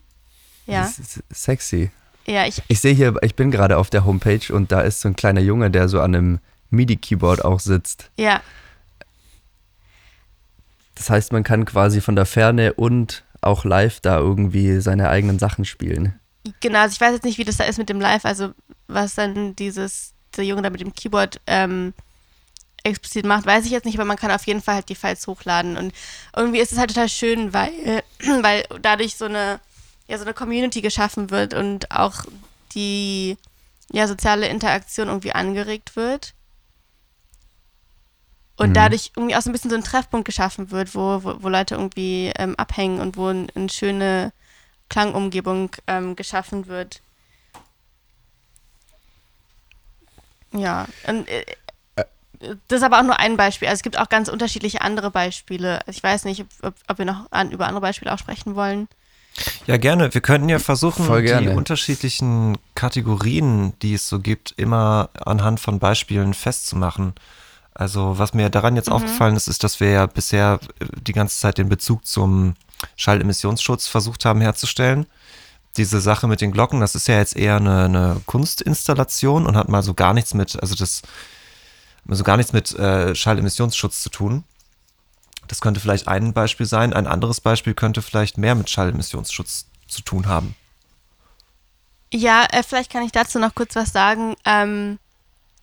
ja. sexy. Ja, ich. Ich sehe hier, ich bin gerade auf der Homepage und da ist so ein kleiner Junge, der so an einem MIDI-Keyboard auch sitzt. Ja. Das heißt, man kann quasi von der Ferne und auch live da irgendwie seine eigenen Sachen spielen. Genau, also ich weiß jetzt nicht, wie das da ist mit dem Live, also was dann dieses, der Junge da mit dem Keyboard ähm, explizit macht, weiß ich jetzt nicht, aber man kann auf jeden Fall halt die Files hochladen. Und irgendwie ist es halt total schön, weil, weil dadurch so eine ja so eine Community geschaffen wird und auch die ja, soziale Interaktion irgendwie angeregt wird. Und mhm. dadurch irgendwie auch so ein bisschen so ein Treffpunkt geschaffen wird, wo, wo, wo Leute irgendwie ähm, abhängen und wo eine ein schöne Klangumgebung ähm, geschaffen wird. Ja, und, äh, das ist aber auch nur ein Beispiel. Also es gibt auch ganz unterschiedliche andere Beispiele. Ich weiß nicht, ob, ob wir noch an, über andere Beispiele auch sprechen wollen. Ja, gerne. Wir könnten ja versuchen, die unterschiedlichen Kategorien, die es so gibt, immer anhand von Beispielen festzumachen. Also, was mir daran jetzt mhm. aufgefallen ist, ist, dass wir ja bisher die ganze Zeit den Bezug zum Schallemissionsschutz versucht haben herzustellen. Diese Sache mit den Glocken, das ist ja jetzt eher eine, eine Kunstinstallation und hat mal so gar nichts mit, also das, so gar nichts mit äh, Schallemissionsschutz zu tun. Das könnte vielleicht ein Beispiel sein. Ein anderes Beispiel könnte vielleicht mehr mit Schallemissionsschutz zu tun haben. Ja, äh, vielleicht kann ich dazu noch kurz was sagen, ähm,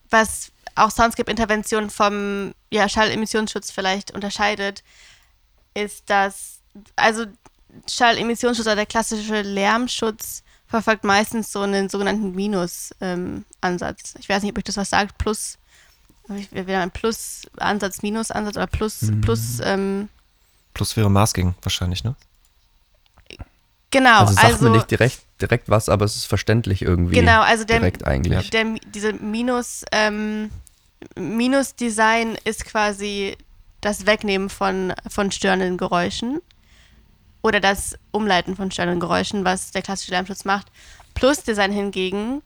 was auch Soundscape-Intervention vom ja, Schallemissionsschutz vielleicht unterscheidet, ist, dass, also Schallemissionsschutz oder der klassische Lärmschutz verfolgt meistens so einen sogenannten Minus-Ansatz. Ähm, ich weiß nicht, ob euch das was sagt, plus wir wären ein Plus-Ansatz, Minus-Ansatz oder Plus, mhm. Plus. Ähm, Plus wäre Masking wahrscheinlich, ne? Genau. Also sagt also, mir nicht direkt, direkt was, aber es ist verständlich irgendwie. Genau, also der, direkt eigentlich. Der, diese Minus, ähm, Minus-Design ist quasi das Wegnehmen von, von störenden Geräuschen oder das Umleiten von störenden Geräuschen, was der klassische Lärmschutz macht. Plus-Design hingegen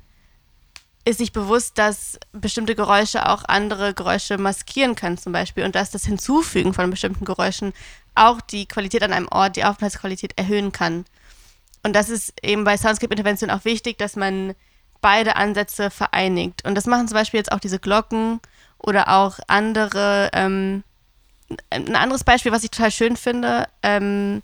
ist sich bewusst, dass bestimmte Geräusche auch andere Geräusche maskieren können zum Beispiel und dass das Hinzufügen von bestimmten Geräuschen auch die Qualität an einem Ort, die Aufenthaltsqualität erhöhen kann. Und das ist eben bei Soundscape-Intervention auch wichtig, dass man beide Ansätze vereinigt. Und das machen zum Beispiel jetzt auch diese Glocken oder auch andere ähm, ein anderes Beispiel, was ich total schön finde, ähm,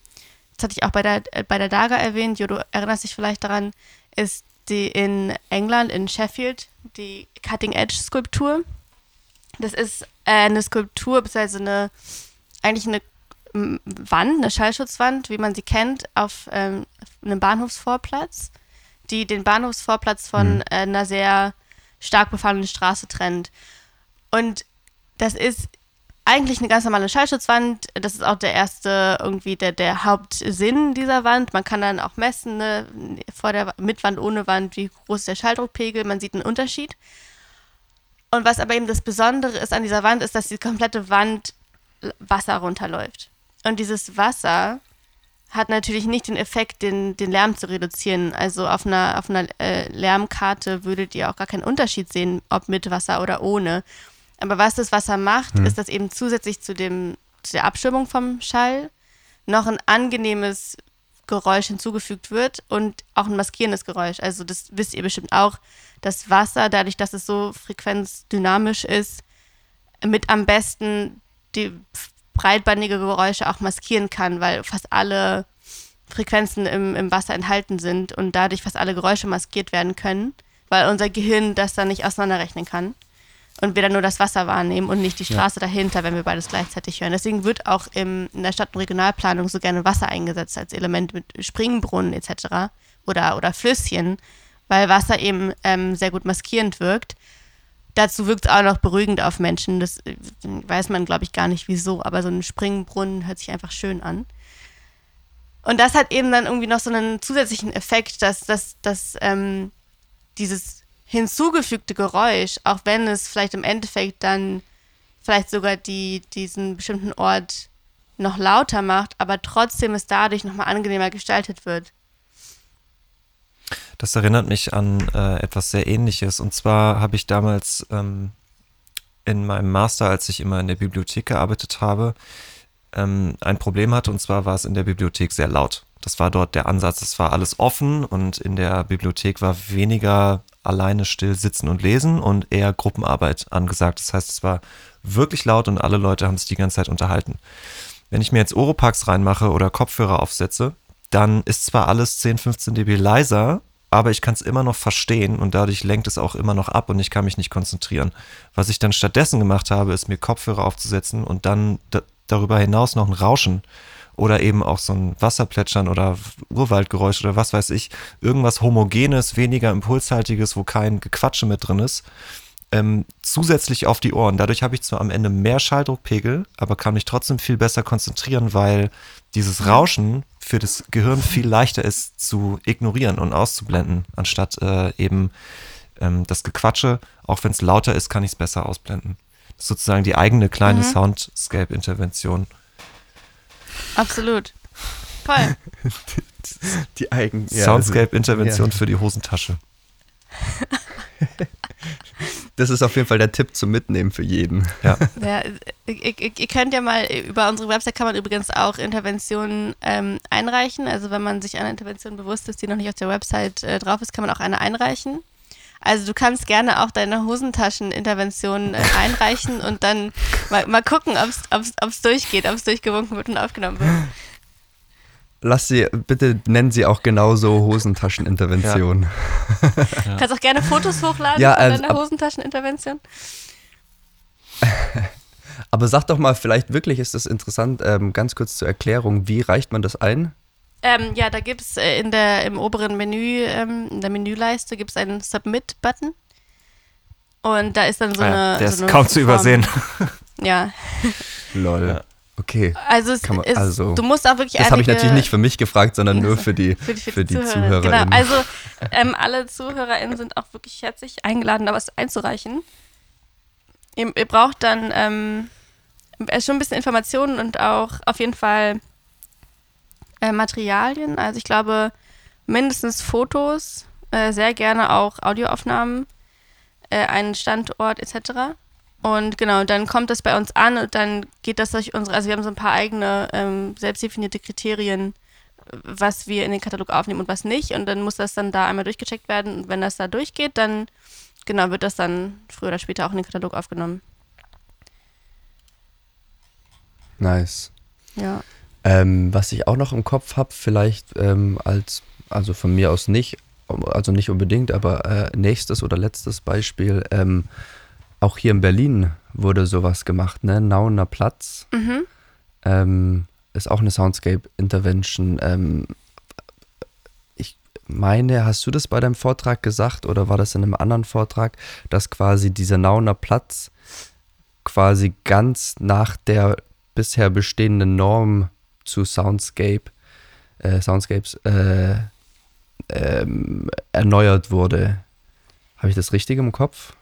das hatte ich auch bei der, äh, bei der Daga erwähnt, Jo, du erinnerst dich vielleicht daran, ist die in England, in Sheffield, die Cutting Edge Skulptur. Das ist äh, eine Skulptur, beziehungsweise eine, eigentlich eine Wand, eine Schallschutzwand, wie man sie kennt, auf ähm, einem Bahnhofsvorplatz, die den Bahnhofsvorplatz von mhm. äh, einer sehr stark befahrenen Straße trennt. Und das ist eigentlich eine ganz normale Schallschutzwand. Das ist auch der erste, irgendwie der, der Hauptsinn dieser Wand. Man kann dann auch messen, ne, vor der, mit Wand, ohne Wand, wie groß der Schalldruckpegel. Man sieht einen Unterschied. Und was aber eben das Besondere ist an dieser Wand, ist, dass die komplette Wand Wasser runterläuft. Und dieses Wasser hat natürlich nicht den Effekt, den, den Lärm zu reduzieren. Also auf einer, auf einer äh, Lärmkarte würdet ihr auch gar keinen Unterschied sehen, ob mit Wasser oder ohne. Aber was das Wasser macht, hm. ist, dass eben zusätzlich zu, dem, zu der Abschirmung vom Schall noch ein angenehmes Geräusch hinzugefügt wird und auch ein maskierendes Geräusch. Also das wisst ihr bestimmt auch, dass Wasser, dadurch, dass es so frequenzdynamisch ist, mit am besten die breitbandige Geräusche auch maskieren kann, weil fast alle Frequenzen im, im Wasser enthalten sind und dadurch fast alle Geräusche maskiert werden können, weil unser Gehirn das dann nicht auseinanderrechnen kann und wir dann nur das Wasser wahrnehmen und nicht die Straße ja. dahinter, wenn wir beides gleichzeitig hören. Deswegen wird auch im, in der Stadt- und Regionalplanung so gerne Wasser eingesetzt als Element mit Springbrunnen etc. oder, oder Flüsschen, weil Wasser eben ähm, sehr gut maskierend wirkt. Dazu wirkt es auch noch beruhigend auf Menschen. Das äh, weiß man, glaube ich, gar nicht wieso, aber so ein Springbrunnen hört sich einfach schön an. Und das hat eben dann irgendwie noch so einen zusätzlichen Effekt, dass, dass, dass ähm, dieses hinzugefügte Geräusch, auch wenn es vielleicht im Endeffekt dann vielleicht sogar die, diesen bestimmten Ort noch lauter macht, aber trotzdem es dadurch nochmal angenehmer gestaltet wird. Das erinnert mich an äh, etwas sehr Ähnliches. Und zwar habe ich damals ähm, in meinem Master, als ich immer in der Bibliothek gearbeitet habe, ähm, ein Problem hatte. Und zwar war es in der Bibliothek sehr laut. Das war dort der Ansatz. Es war alles offen und in der Bibliothek war weniger alleine still sitzen und lesen und eher Gruppenarbeit angesagt. Das heißt, es war wirklich laut und alle Leute haben sich die ganze Zeit unterhalten. Wenn ich mir jetzt Oropax reinmache oder Kopfhörer aufsetze, dann ist zwar alles 10, 15 dB leiser, aber ich kann es immer noch verstehen und dadurch lenkt es auch immer noch ab und ich kann mich nicht konzentrieren. Was ich dann stattdessen gemacht habe, ist mir Kopfhörer aufzusetzen und dann darüber hinaus noch ein Rauschen oder eben auch so ein Wasserplätschern oder Urwaldgeräusch oder was weiß ich, irgendwas Homogenes, weniger Impulshaltiges, wo kein Gequatsche mit drin ist, ähm, zusätzlich auf die Ohren. Dadurch habe ich zwar am Ende mehr Schalldruckpegel, aber kann mich trotzdem viel besser konzentrieren, weil dieses Rauschen für das Gehirn viel leichter ist zu ignorieren und auszublenden, anstatt äh, eben ähm, das Gequatsche, auch wenn es lauter ist, kann ich es besser ausblenden. Das ist sozusagen die eigene kleine mhm. Soundscape-Intervention. Absolut. Voll. die eigen ja, Soundscape-Intervention ja. für die Hosentasche. Das ist auf jeden Fall der Tipp zum Mitnehmen für jeden. Ja. ja ihr, ihr, könnt ja mal, über unsere Website kann man übrigens auch Interventionen ähm, einreichen. Also wenn man sich einer Intervention bewusst ist, die noch nicht auf der Website äh, drauf ist, kann man auch eine einreichen. Also du kannst gerne auch deine Hosentaschenintervention äh, einreichen und dann mal, mal gucken, ob es durchgeht, ob es durchgewunken wird und aufgenommen wird. Lass sie, bitte nennen sie auch genauso Hosentaschenintervention. Ja. ja. Kannst auch gerne Fotos hochladen ja, von deiner Hosentaschenintervention. Aber sag doch mal, vielleicht wirklich ist das interessant, ähm, ganz kurz zur Erklärung, wie reicht man das ein? Ähm, ja, da gibt es äh, in der, im oberen Menü, ähm, in der Menüleiste gibt es einen Submit-Button. Und da ist dann so ah eine. Der so ist eine kaum Form. zu übersehen. Ja. Lol. Okay. Also, es man, ist, also, du musst auch wirklich Das habe ich natürlich nicht für mich gefragt, sondern nur für die, für die, für für die Zuhörer. ZuhörerInnen. Genau, also ähm, alle ZuhörerInnen sind auch wirklich herzlich eingeladen, da was einzureichen. Ihr, ihr braucht dann ähm, schon ein bisschen Informationen und auch auf jeden Fall äh, Materialien. Also ich glaube mindestens Fotos, äh, sehr gerne auch Audioaufnahmen, äh, einen Standort etc. Und genau, dann kommt das bei uns an und dann geht das durch unsere, also wir haben so ein paar eigene ähm, selbstdefinierte Kriterien, was wir in den Katalog aufnehmen und was nicht. Und dann muss das dann da einmal durchgecheckt werden. Und wenn das da durchgeht, dann genau wird das dann früher oder später auch in den Katalog aufgenommen. Nice. Ja. Ähm, was ich auch noch im Kopf habe, vielleicht ähm, als, also von mir aus nicht, also nicht unbedingt, aber äh, nächstes oder letztes Beispiel, ähm, auch hier in Berlin wurde sowas gemacht, ne? Nauner Platz. Mhm. Ähm, ist auch eine Soundscape Intervention. Ähm, ich meine, hast du das bei deinem Vortrag gesagt oder war das in einem anderen Vortrag, dass quasi dieser Nauner Platz quasi ganz nach der bisher bestehenden Norm zu Soundscape, äh, Soundscapes äh, ähm, erneuert wurde. Habe ich das richtig im Kopf?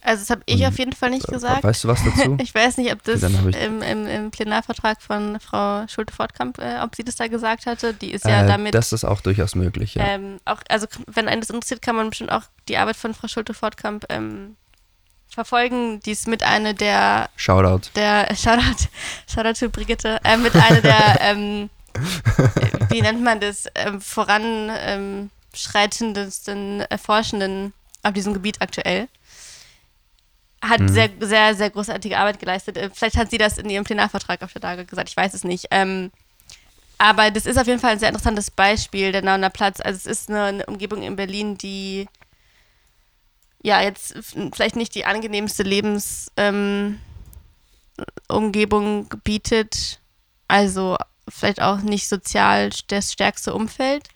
Also das habe ich Und, auf jeden Fall nicht Äh, gesagt. Weißt du was dazu? Ich weiß nicht, ob das ich- im, im, im Plenarvertrag von Frau Schulte-Fortkamp, äh, ob sie das da gesagt hatte. Die ist ja äh, damit das ist auch durchaus möglich, ja. Ähm, auch, also wenn einen das interessiert, kann man bestimmt auch die Arbeit von Frau Schulte-Fortkamp ähm, verfolgen. Die ist mit einer der, Shoutout. der Shoutout, Shoutout to Brigitte, äh, mit einer der, ähm, äh, wie nennt man das, ähm, voranschreitendsten Erforschenden auf diesem Gebiet aktuell. Hat Mhm. sehr, sehr, sehr großartige Arbeit geleistet. Äh, Vielleicht hat sie das in ihrem Plenarvertrag auf der Tage gesagt, ich weiß es nicht. Ähm, aber das ist auf jeden Fall ein sehr interessantes Beispiel, der Nauner Platz. Also es ist eine, eine Umgebung in Berlin, die ja jetzt vielleicht nicht die angenehmste Lebensumgebung ähm, bietet. Also vielleicht auch nicht sozial das stärkste Umfeld.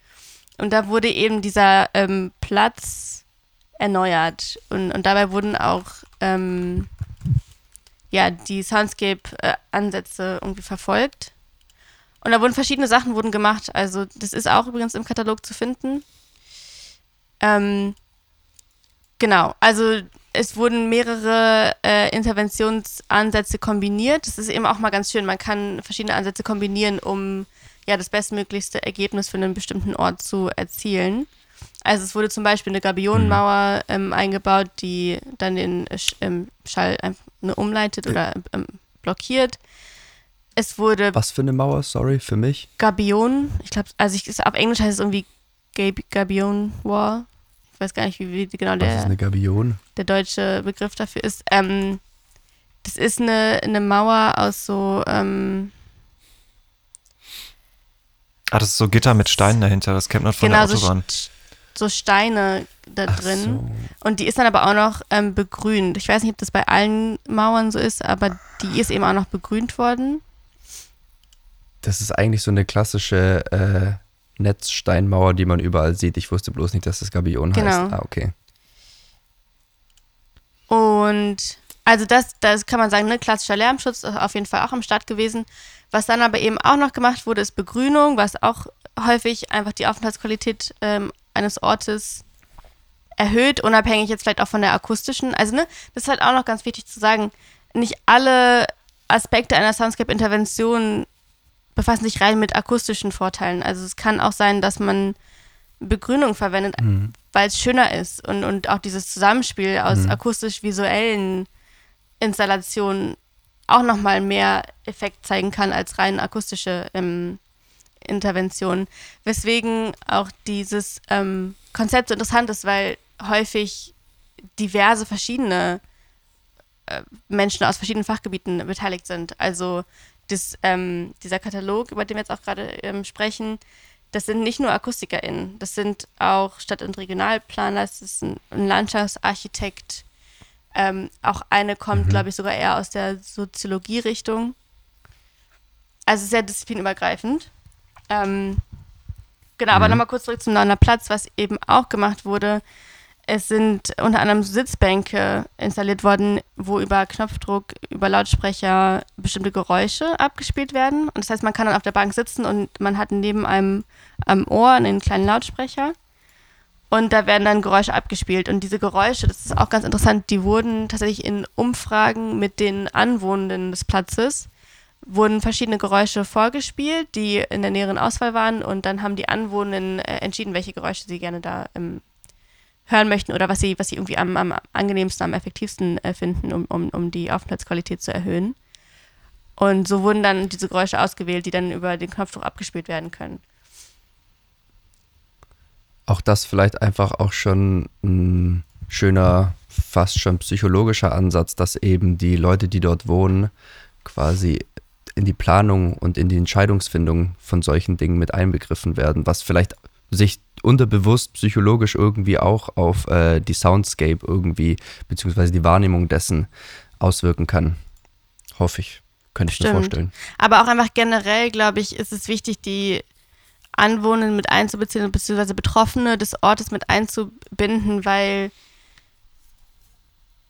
Und da wurde eben dieser ähm, Platz erneuert. Und, und dabei wurden auch ähm, ja, die Soundscape-Ansätze irgendwie verfolgt. Und da wurden verschiedene Sachen wurden gemacht. Also das ist auch übrigens im Katalog zu finden. Ähm, genau, also es wurden mehrere äh, Interventionsansätze kombiniert. Das ist eben auch mal ganz schön. Man kann verschiedene Ansätze kombinieren, um ja das bestmöglichste Ergebnis für einen bestimmten Ort zu erzielen. Also es wurde zum Beispiel eine Gabionenmauer ähm, eingebaut, die dann den äh, Sch ähm, Schall einfach nur umleitet oder ähm, blockiert. Es wurde Was für eine Mauer, sorry, für mich? Gabion, ich glaube, also ich, auf Englisch heißt es irgendwie Gab Gabion Wall. Ich weiß gar nicht, wie, wie genau Was ist der, eine Gabion? der deutsche Begriff dafür ist. Ähm, das ist eine, eine Mauer aus so, ähm, Ah, das ist so Gitter mit Steinen dahinter, das kennt man von genau, der so, Autobahn. St- so Steine da Ach drin. so. Und die ist dann aber auch noch ähm, begrünt. Ich weiß nicht, ob das bei allen Mauern so ist, aber die ist eben auch noch begrünt worden. Das ist eigentlich so eine klassische äh, Netzsteinmauer, die man überall sieht. Ich wusste bloß nicht, dass das Gabion heißt. Genau. Ah, okay. Und also das, das kann man sagen, ne, klassischer Lärmschutz ist auf jeden Fall auch am Start gewesen. Was dann aber eben auch noch gemacht wurde, ist Begrünung, was auch häufig einfach die Aufenthaltsqualität ähm, eines Ortes erhöht, unabhängig jetzt vielleicht auch von der akustischen. Also ne, das ist halt auch noch ganz wichtig zu sagen, nicht alle Aspekte einer Soundscape-Intervention befassen sich rein mit akustischen Vorteilen. Also es kann auch sein, dass man Begrünung verwendet, weil es schöner ist und, und auch dieses Zusammenspiel aus akustisch-visuellen Installationen auch nochmal mehr Effekt zeigen kann als rein akustische ähm, Interventionen. Weswegen auch dieses ähm, Konzept so interessant ist, weil häufig diverse verschiedene äh, Menschen aus verschiedenen Fachgebieten beteiligt sind. Also das, ähm, dieser Katalog, über den wir jetzt auch gerade ähm, sprechen, das sind nicht nur AkustikerInnen, das sind auch Stadt- und Regionalplaner, das ist ein, ein Landschaftsarchitekt, ähm, auch eine kommt, glaube ich, sogar eher aus der Soziologie-Richtung. Also sehr disziplinübergreifend. Ähm, genau, aber nochmal kurz zurück zum Neuner Platz, was eben auch gemacht wurde. Es sind unter anderem Sitzbänke installiert worden, wo über Knopfdruck, über Lautsprecher bestimmte Geräusche abgespielt werden. Und das heißt, man kann dann auf der Bank sitzen und man hat neben einem am Ohr einen kleinen Lautsprecher. Und da werden dann Geräusche abgespielt. Und diese Geräusche, das ist auch ganz interessant, die wurden tatsächlich in Umfragen mit den Anwohnenden des Platzes, wurden verschiedene Geräusche vorgespielt, die in der näheren Auswahl waren. Und dann haben die Anwohnenden äh, entschieden, welche Geräusche sie gerne da ähm, hören möchten oder was sie, was sie irgendwie am, am angenehmsten, am effektivsten äh, finden, um, um, um die Aufenthaltsqualität zu erhöhen. Und so wurden dann diese Geräusche ausgewählt, die dann über den Knopfdruck abgespielt werden können. Auch das vielleicht einfach auch schon ein schöner, fast schon psychologischer Ansatz, dass eben die Leute, die dort wohnen, quasi in die Planung und in die Entscheidungsfindung von solchen Dingen mit einbegriffen werden, was vielleicht sich unterbewusst psychologisch irgendwie auch auf äh, die Soundscape irgendwie, beziehungsweise die Wahrnehmung dessen auswirken kann. Hoffe ich. Könnte ich Stimmt. mir vorstellen. Aber auch einfach generell, glaube ich, ist es wichtig, die Anwohner mit einzubeziehen, beziehungsweise Betroffene des Ortes mit einzubinden, weil,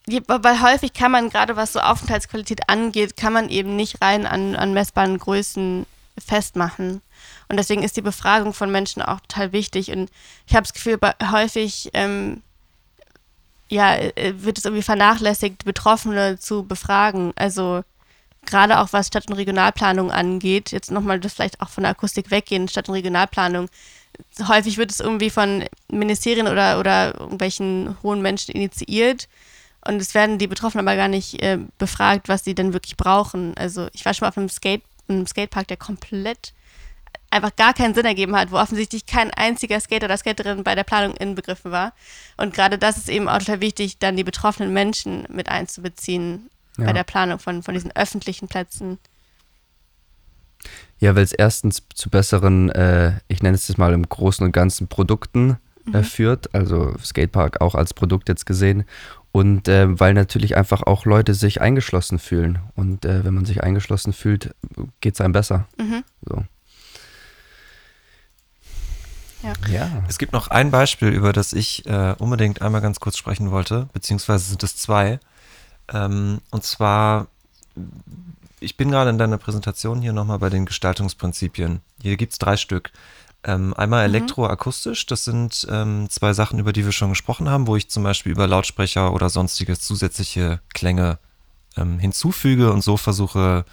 weil häufig kann man, gerade was so Aufenthaltsqualität angeht, kann man eben nicht rein an, an messbaren Größen festmachen. Und deswegen ist die Befragung von Menschen auch total wichtig. Und ich habe das Gefühl, häufig ähm, ja, äh, wird es irgendwie vernachlässigt, Betroffene zu befragen. Also gerade auch was Stadt- und Regionalplanung angeht, jetzt nochmal das vielleicht auch von der Akustik weggehen, Stadt- und Regionalplanung, häufig wird es irgendwie von Ministerien oder, oder irgendwelchen hohen Menschen initiiert und es werden die Betroffenen aber gar nicht äh, befragt, was sie denn wirklich brauchen. Also ich war schon mal auf einem, Skate, einem Skatepark, der komplett einfach gar keinen Sinn ergeben hat, wo offensichtlich kein einziger Skater oder Skaterin bei der Planung inbegriffen war. Und gerade das ist eben auch total wichtig, dann die betroffenen Menschen mit einzubeziehen ja. bei der Planung von, von diesen öffentlichen Plätzen. Ja, weil es erstens zu besseren, äh, ich nenne es jetzt mal im Großen und Ganzen Produkten äh, mhm. führt, also Skatepark auch als Produkt jetzt gesehen. Und äh, weil natürlich einfach auch Leute sich eingeschlossen fühlen. Und äh, wenn man sich eingeschlossen fühlt, geht es einem besser. Mhm. So. Ja. ja. Es gibt noch ein Beispiel, über das ich äh, unbedingt einmal ganz kurz sprechen wollte, beziehungsweise sind es zwei. Ähm, und zwar, ich bin gerade in deiner Präsentation hier nochmal bei den Gestaltungsprinzipien. Hier gibt es drei Stück. Ähm, einmal mhm. elektroakustisch, das sind ähm, zwei Sachen, über die wir schon gesprochen haben, wo ich zum Beispiel über Lautsprecher oder sonstige zusätzliche Klänge ähm, hinzufüge und so versuche,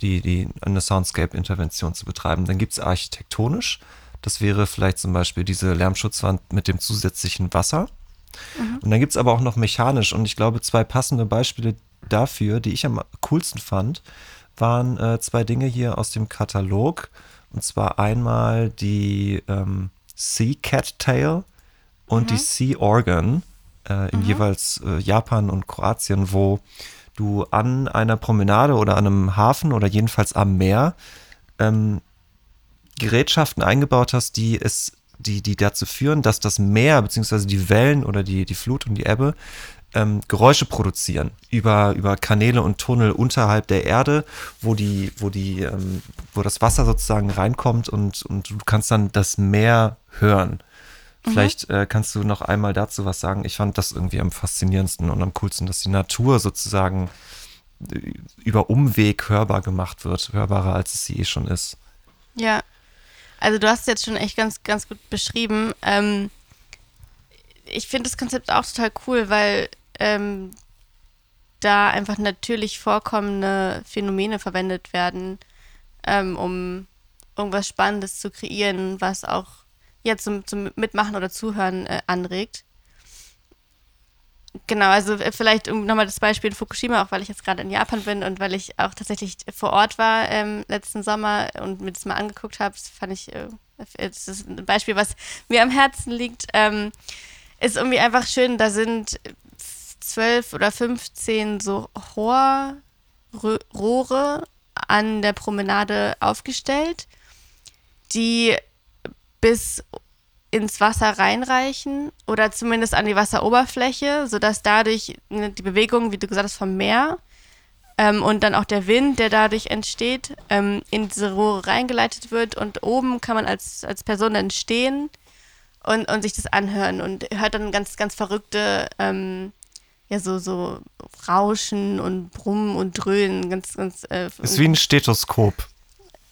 die, die, eine Soundscape-Intervention zu betreiben. Dann gibt es architektonisch, das wäre vielleicht zum Beispiel diese Lärmschutzwand mit dem zusätzlichen Wasser. Mhm. Und dann gibt es aber auch noch mechanisch. Und ich glaube, zwei passende Beispiele dafür, die ich am coolsten fand, waren äh, zwei Dinge hier aus dem Katalog. Und zwar einmal die ähm, Sea Cat Tail und mhm. die Sea Organ äh, in mhm. jeweils äh, Japan und Kroatien, wo du an einer Promenade oder an einem Hafen oder jedenfalls am Meer ähm, Gerätschaften eingebaut hast, die es die, die dazu führen, dass das Meer bzw. die Wellen oder die, die Flut und die Ebbe ähm, Geräusche produzieren über, über Kanäle und Tunnel unterhalb der Erde, wo die, wo die, ähm, wo das Wasser sozusagen reinkommt und, und du kannst dann das Meer hören. Mhm. Vielleicht äh, kannst du noch einmal dazu was sagen. Ich fand das irgendwie am faszinierendsten und am coolsten, dass die Natur sozusagen äh, über Umweg hörbar gemacht wird, hörbarer als es sie eh schon ist. Ja, also du hast es jetzt schon echt ganz, ganz gut beschrieben. Ähm, ich finde das Konzept auch total cool, weil ähm, da einfach natürlich vorkommende Phänomene verwendet werden, ähm, um irgendwas Spannendes zu kreieren, was auch ja, zum, zum Mitmachen oder Zuhören äh, anregt. Genau, also äh, vielleicht nochmal das Beispiel in Fukushima, auch weil ich jetzt gerade in Japan bin und weil ich auch tatsächlich vor Ort war ähm, letzten Sommer und mir das mal angeguckt habe. Das fand ich, äh, das ist ein Beispiel, was mir am Herzen liegt. Ähm, ist irgendwie einfach schön, da sind zwölf oder 15 so Rohre an der Promenade aufgestellt, die bis ins Wasser reinreichen oder zumindest an die Wasseroberfläche, sodass dadurch ne, die Bewegung, wie du gesagt hast, vom Meer ähm, und dann auch der Wind, der dadurch entsteht, ähm, in diese Rohre reingeleitet wird und oben kann man als, als Person dann stehen und, und sich das anhören und hört dann ganz, ganz verrückte, ähm, ja, so, so Rauschen und Brummen und Dröhnen, ganz, ganz. Äh, ist wie ein Stethoskop.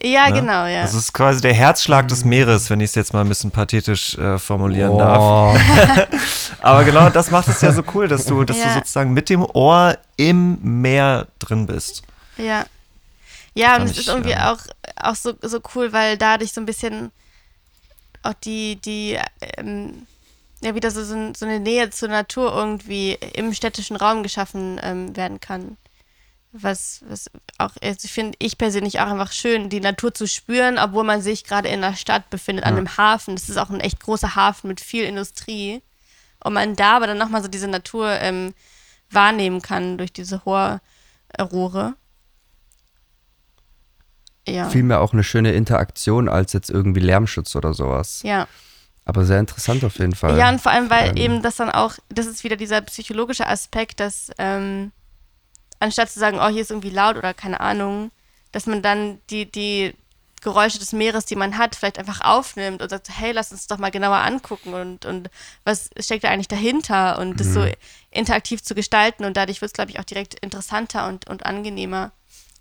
Ja, ne? genau, ja. Das ist quasi der Herzschlag des Meeres, wenn ich es jetzt mal ein bisschen pathetisch äh, formulieren oh. darf. Aber genau das macht es ja so cool, dass du, dass ja. du sozusagen mit dem Ohr im Meer drin bist. Ja. Ja, und es ist irgendwie äh, auch, auch so, so cool, weil dadurch so ein bisschen auch die, die, ähm, ja, wieder so, so eine Nähe zur Natur irgendwie im städtischen Raum geschaffen ähm, werden kann was, was auch, also finde ich persönlich auch einfach schön, die Natur zu spüren, obwohl man sich gerade in der Stadt befindet, ja. an einem Hafen. Das ist auch ein echt großer Hafen mit viel Industrie. Und man da aber dann nochmal so diese Natur ähm, wahrnehmen kann durch diese Rohrohre. ja. vielmehr auch eine schöne Interaktion als jetzt irgendwie Lärmschutz oder sowas. Ja. Aber sehr interessant auf jeden Fall. Ja, und vor allem, weil Ähm. eben das dann auch, das ist wieder dieser psychologische Aspekt, dass ähm, anstatt zu sagen, oh, hier ist irgendwie laut oder keine Ahnung, dass man dann die, die Geräusche des Meeres, die man hat, vielleicht einfach aufnimmt und sagt, hey, lass uns doch mal genauer angucken und, und was steckt da eigentlich dahinter und das so interaktiv zu gestalten und dadurch wird es, glaube ich, auch direkt interessanter und, und angenehmer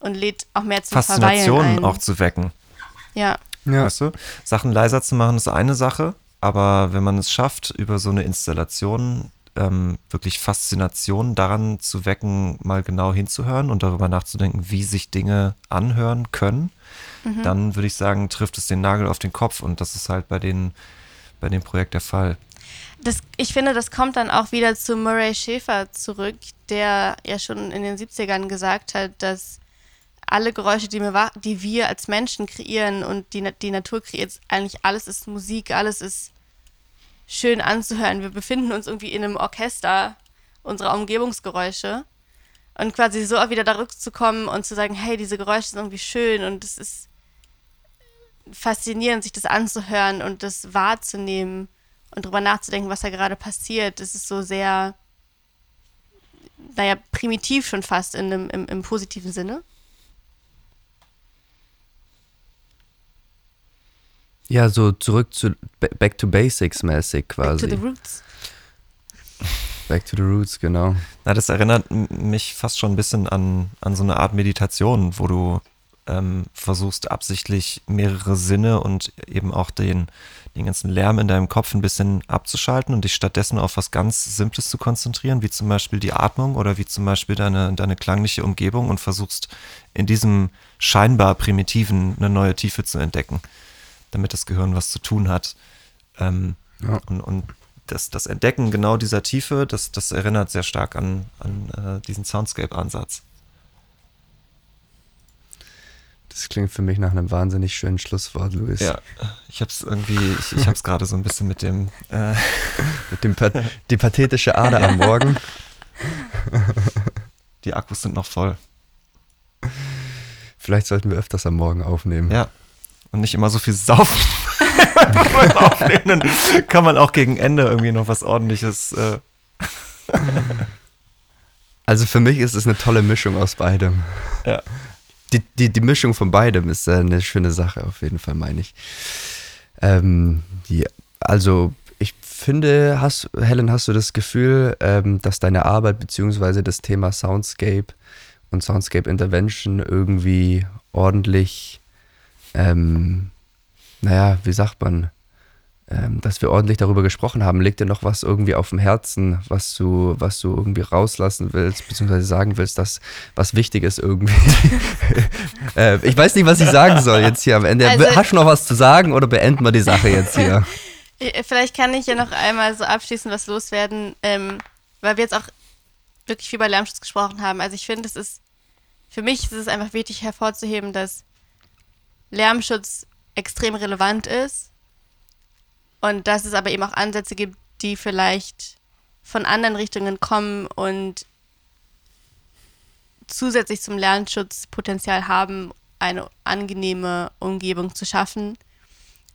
und lädt auch mehr zum Faszination Verweilen ein. auch zu wecken. Ja, Ja. Weißt du? Sachen leiser zu machen ist eine Sache, aber wenn man es schafft, über so eine Installation ähm, wirklich Faszination daran zu wecken, mal genau hinzuhören und darüber nachzudenken, wie sich Dinge anhören können, dann würde ich sagen, trifft es den Nagel auf den Kopf und das ist halt bei den bei dem Projekt der Fall. das, ich finde, das kommt dann auch wieder zu Murray Schäfer zurück, der ja schon in den 70ern gesagt hat, dass alle Geräusche, die wir, die wir als Menschen kreieren und die, die Natur kreiert, eigentlich alles ist Musik, alles ist schön anzuhören. Wir befinden uns irgendwie in einem Orchester unserer Umgebungsgeräusche. Und quasi so auch wieder zurückzukommen und zu sagen, hey, diese Geräusche sind irgendwie schön und es ist faszinierend, sich das anzuhören und das wahrzunehmen und drüber nachzudenken, was da gerade passiert. Das ist so sehr, naja, primitiv schon fast in einem, im, im positiven Sinne. Ja, so zurück zu ba- Back to Basics mäßig Back quasi. to the roots. Back to the Roots, genau. Na, das erinnert mich fast schon ein bisschen an, an so eine Art Meditation, wo du ähm, versuchst, absichtlich mehrere Sinne und eben auch den, den ganzen Lärm in deinem Kopf ein bisschen abzuschalten und dich stattdessen auf was ganz Simples zu konzentrieren, wie zum Beispiel die Atmung oder wie zum Beispiel deine, deine klangliche Umgebung und versuchst in diesem scheinbar primitiven eine neue Tiefe zu entdecken, damit das Gehirn was zu tun hat. Ähm, Ja. und, und das, das Entdecken genau dieser Tiefe, das, das erinnert sehr stark an, an äh, diesen Soundscape-Ansatz. Das klingt für mich nach einem wahnsinnig schönen Schlusswort, Luis. Ja, ich habe es irgendwie, ich, ich habe es gerade so ein bisschen mit dem, äh, Mit dem pa die pathetische Ader am Morgen. die Akkus sind noch voll. Vielleicht sollten wir öfters am Morgen aufnehmen. Ja, und nicht immer so viel saufen. Beim Aufnehmen dann kann man auch gegen Ende irgendwie noch was ordentliches. Äh, Also für mich ist es eine tolle Mischung aus beidem. ja. Die, die, die Mischung von beidem ist äh, eine schöne Sache, auf jeden Fall, meine ich. Ähm, die, also, ich finde, hast, Helen, hast du das Gefühl, ähm, dass deine Arbeit beziehungsweise das Thema Soundscape und Soundscape Intervention irgendwie ordentlich, ähm, naja, wie sagt man, ähm, dass wir ordentlich darüber gesprochen haben. Liegt dir noch was irgendwie auf dem Herzen, was du, was du irgendwie rauslassen willst, beziehungsweise sagen willst, dass was wichtig ist irgendwie? äh, ich weiß nicht, was ich sagen soll jetzt hier am Ende. Also- Hast du noch was zu sagen oder beenden wir die Sache jetzt hier? Vielleicht kann ich ja noch einmal so abschließend was loswerden, ähm, weil wir jetzt auch wirklich viel über Lärmschutz gesprochen haben. Also ich finde, es ist, für mich ist es einfach wichtig hervorzuheben, dass Lärmschutz extrem relevant ist und dass es aber eben auch Ansätze gibt, die vielleicht von anderen Richtungen kommen und zusätzlich zum Lärmschutz Potenzial haben, eine angenehme Umgebung zu schaffen.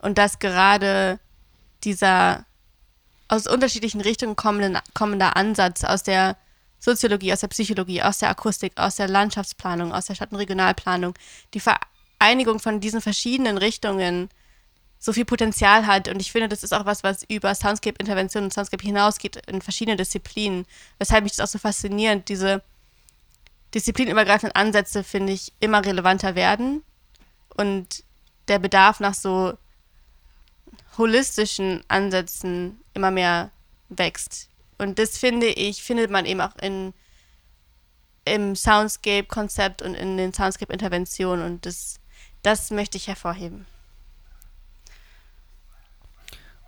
Und dass gerade dieser aus unterschiedlichen Richtungen kommende, kommender Ansatz aus der Soziologie, aus der Psychologie, aus der Akustik, aus der Landschaftsplanung, aus der Stadt- und Regionalplanung, die Vereinigung von diesen verschiedenen Richtungen so viel Potenzial hat. Und ich finde, das ist auch was, was über Soundscape-Intervention und Soundscape hinausgeht in verschiedene Disziplinen. Weshalb mich das auch so faszinierend, diese disziplinübergreifenden Ansätze, finde ich, immer relevanter werden. Und der Bedarf nach so holistischen Ansätzen immer mehr wächst. Und das finde ich, findet man eben auch in, im Soundscape-Konzept und in den Soundscape-Interventionen. Und das, das möchte ich hervorheben.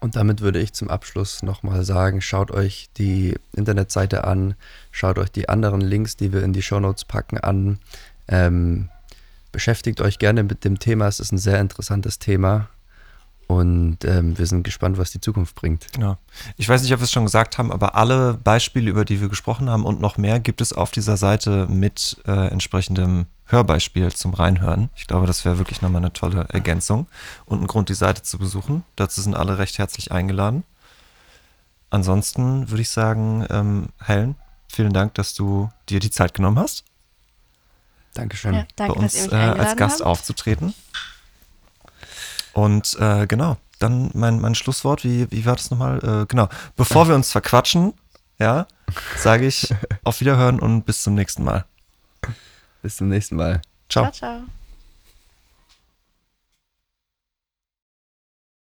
Und damit würde ich zum Abschluss nochmal sagen, schaut euch die Internetseite an, schaut euch die anderen Links, die wir in die Shownotes packen, an. Ähm, beschäftigt euch gerne mit dem Thema, es ist ein sehr interessantes Thema und ähm, wir sind gespannt, was die Zukunft bringt. Ja. Ich weiß nicht, ob wir es schon gesagt haben, aber alle Beispiele, über die wir gesprochen haben und noch mehr, gibt es auf dieser Seite mit äh, entsprechendem Hörbeispiel zum Reinhören. Ich glaube, das wäre wirklich nochmal eine tolle Ergänzung und ein Grund, die Seite zu besuchen. Dazu sind alle recht herzlich eingeladen. Ansonsten würde ich sagen, ähm, Helen, vielen Dank, dass du dir die Zeit genommen hast, Dankeschön. Ja, danke, bei uns dass ihr mich äh, als Gast habt. aufzutreten. Und äh, genau, dann mein, mein Schlusswort, wie, wie war das nochmal? Äh, genau, bevor wir uns verquatschen, ja, sage ich auf Wiederhören und bis zum nächsten Mal. Bis zum nächsten Mal. Ciao. ciao. ciao.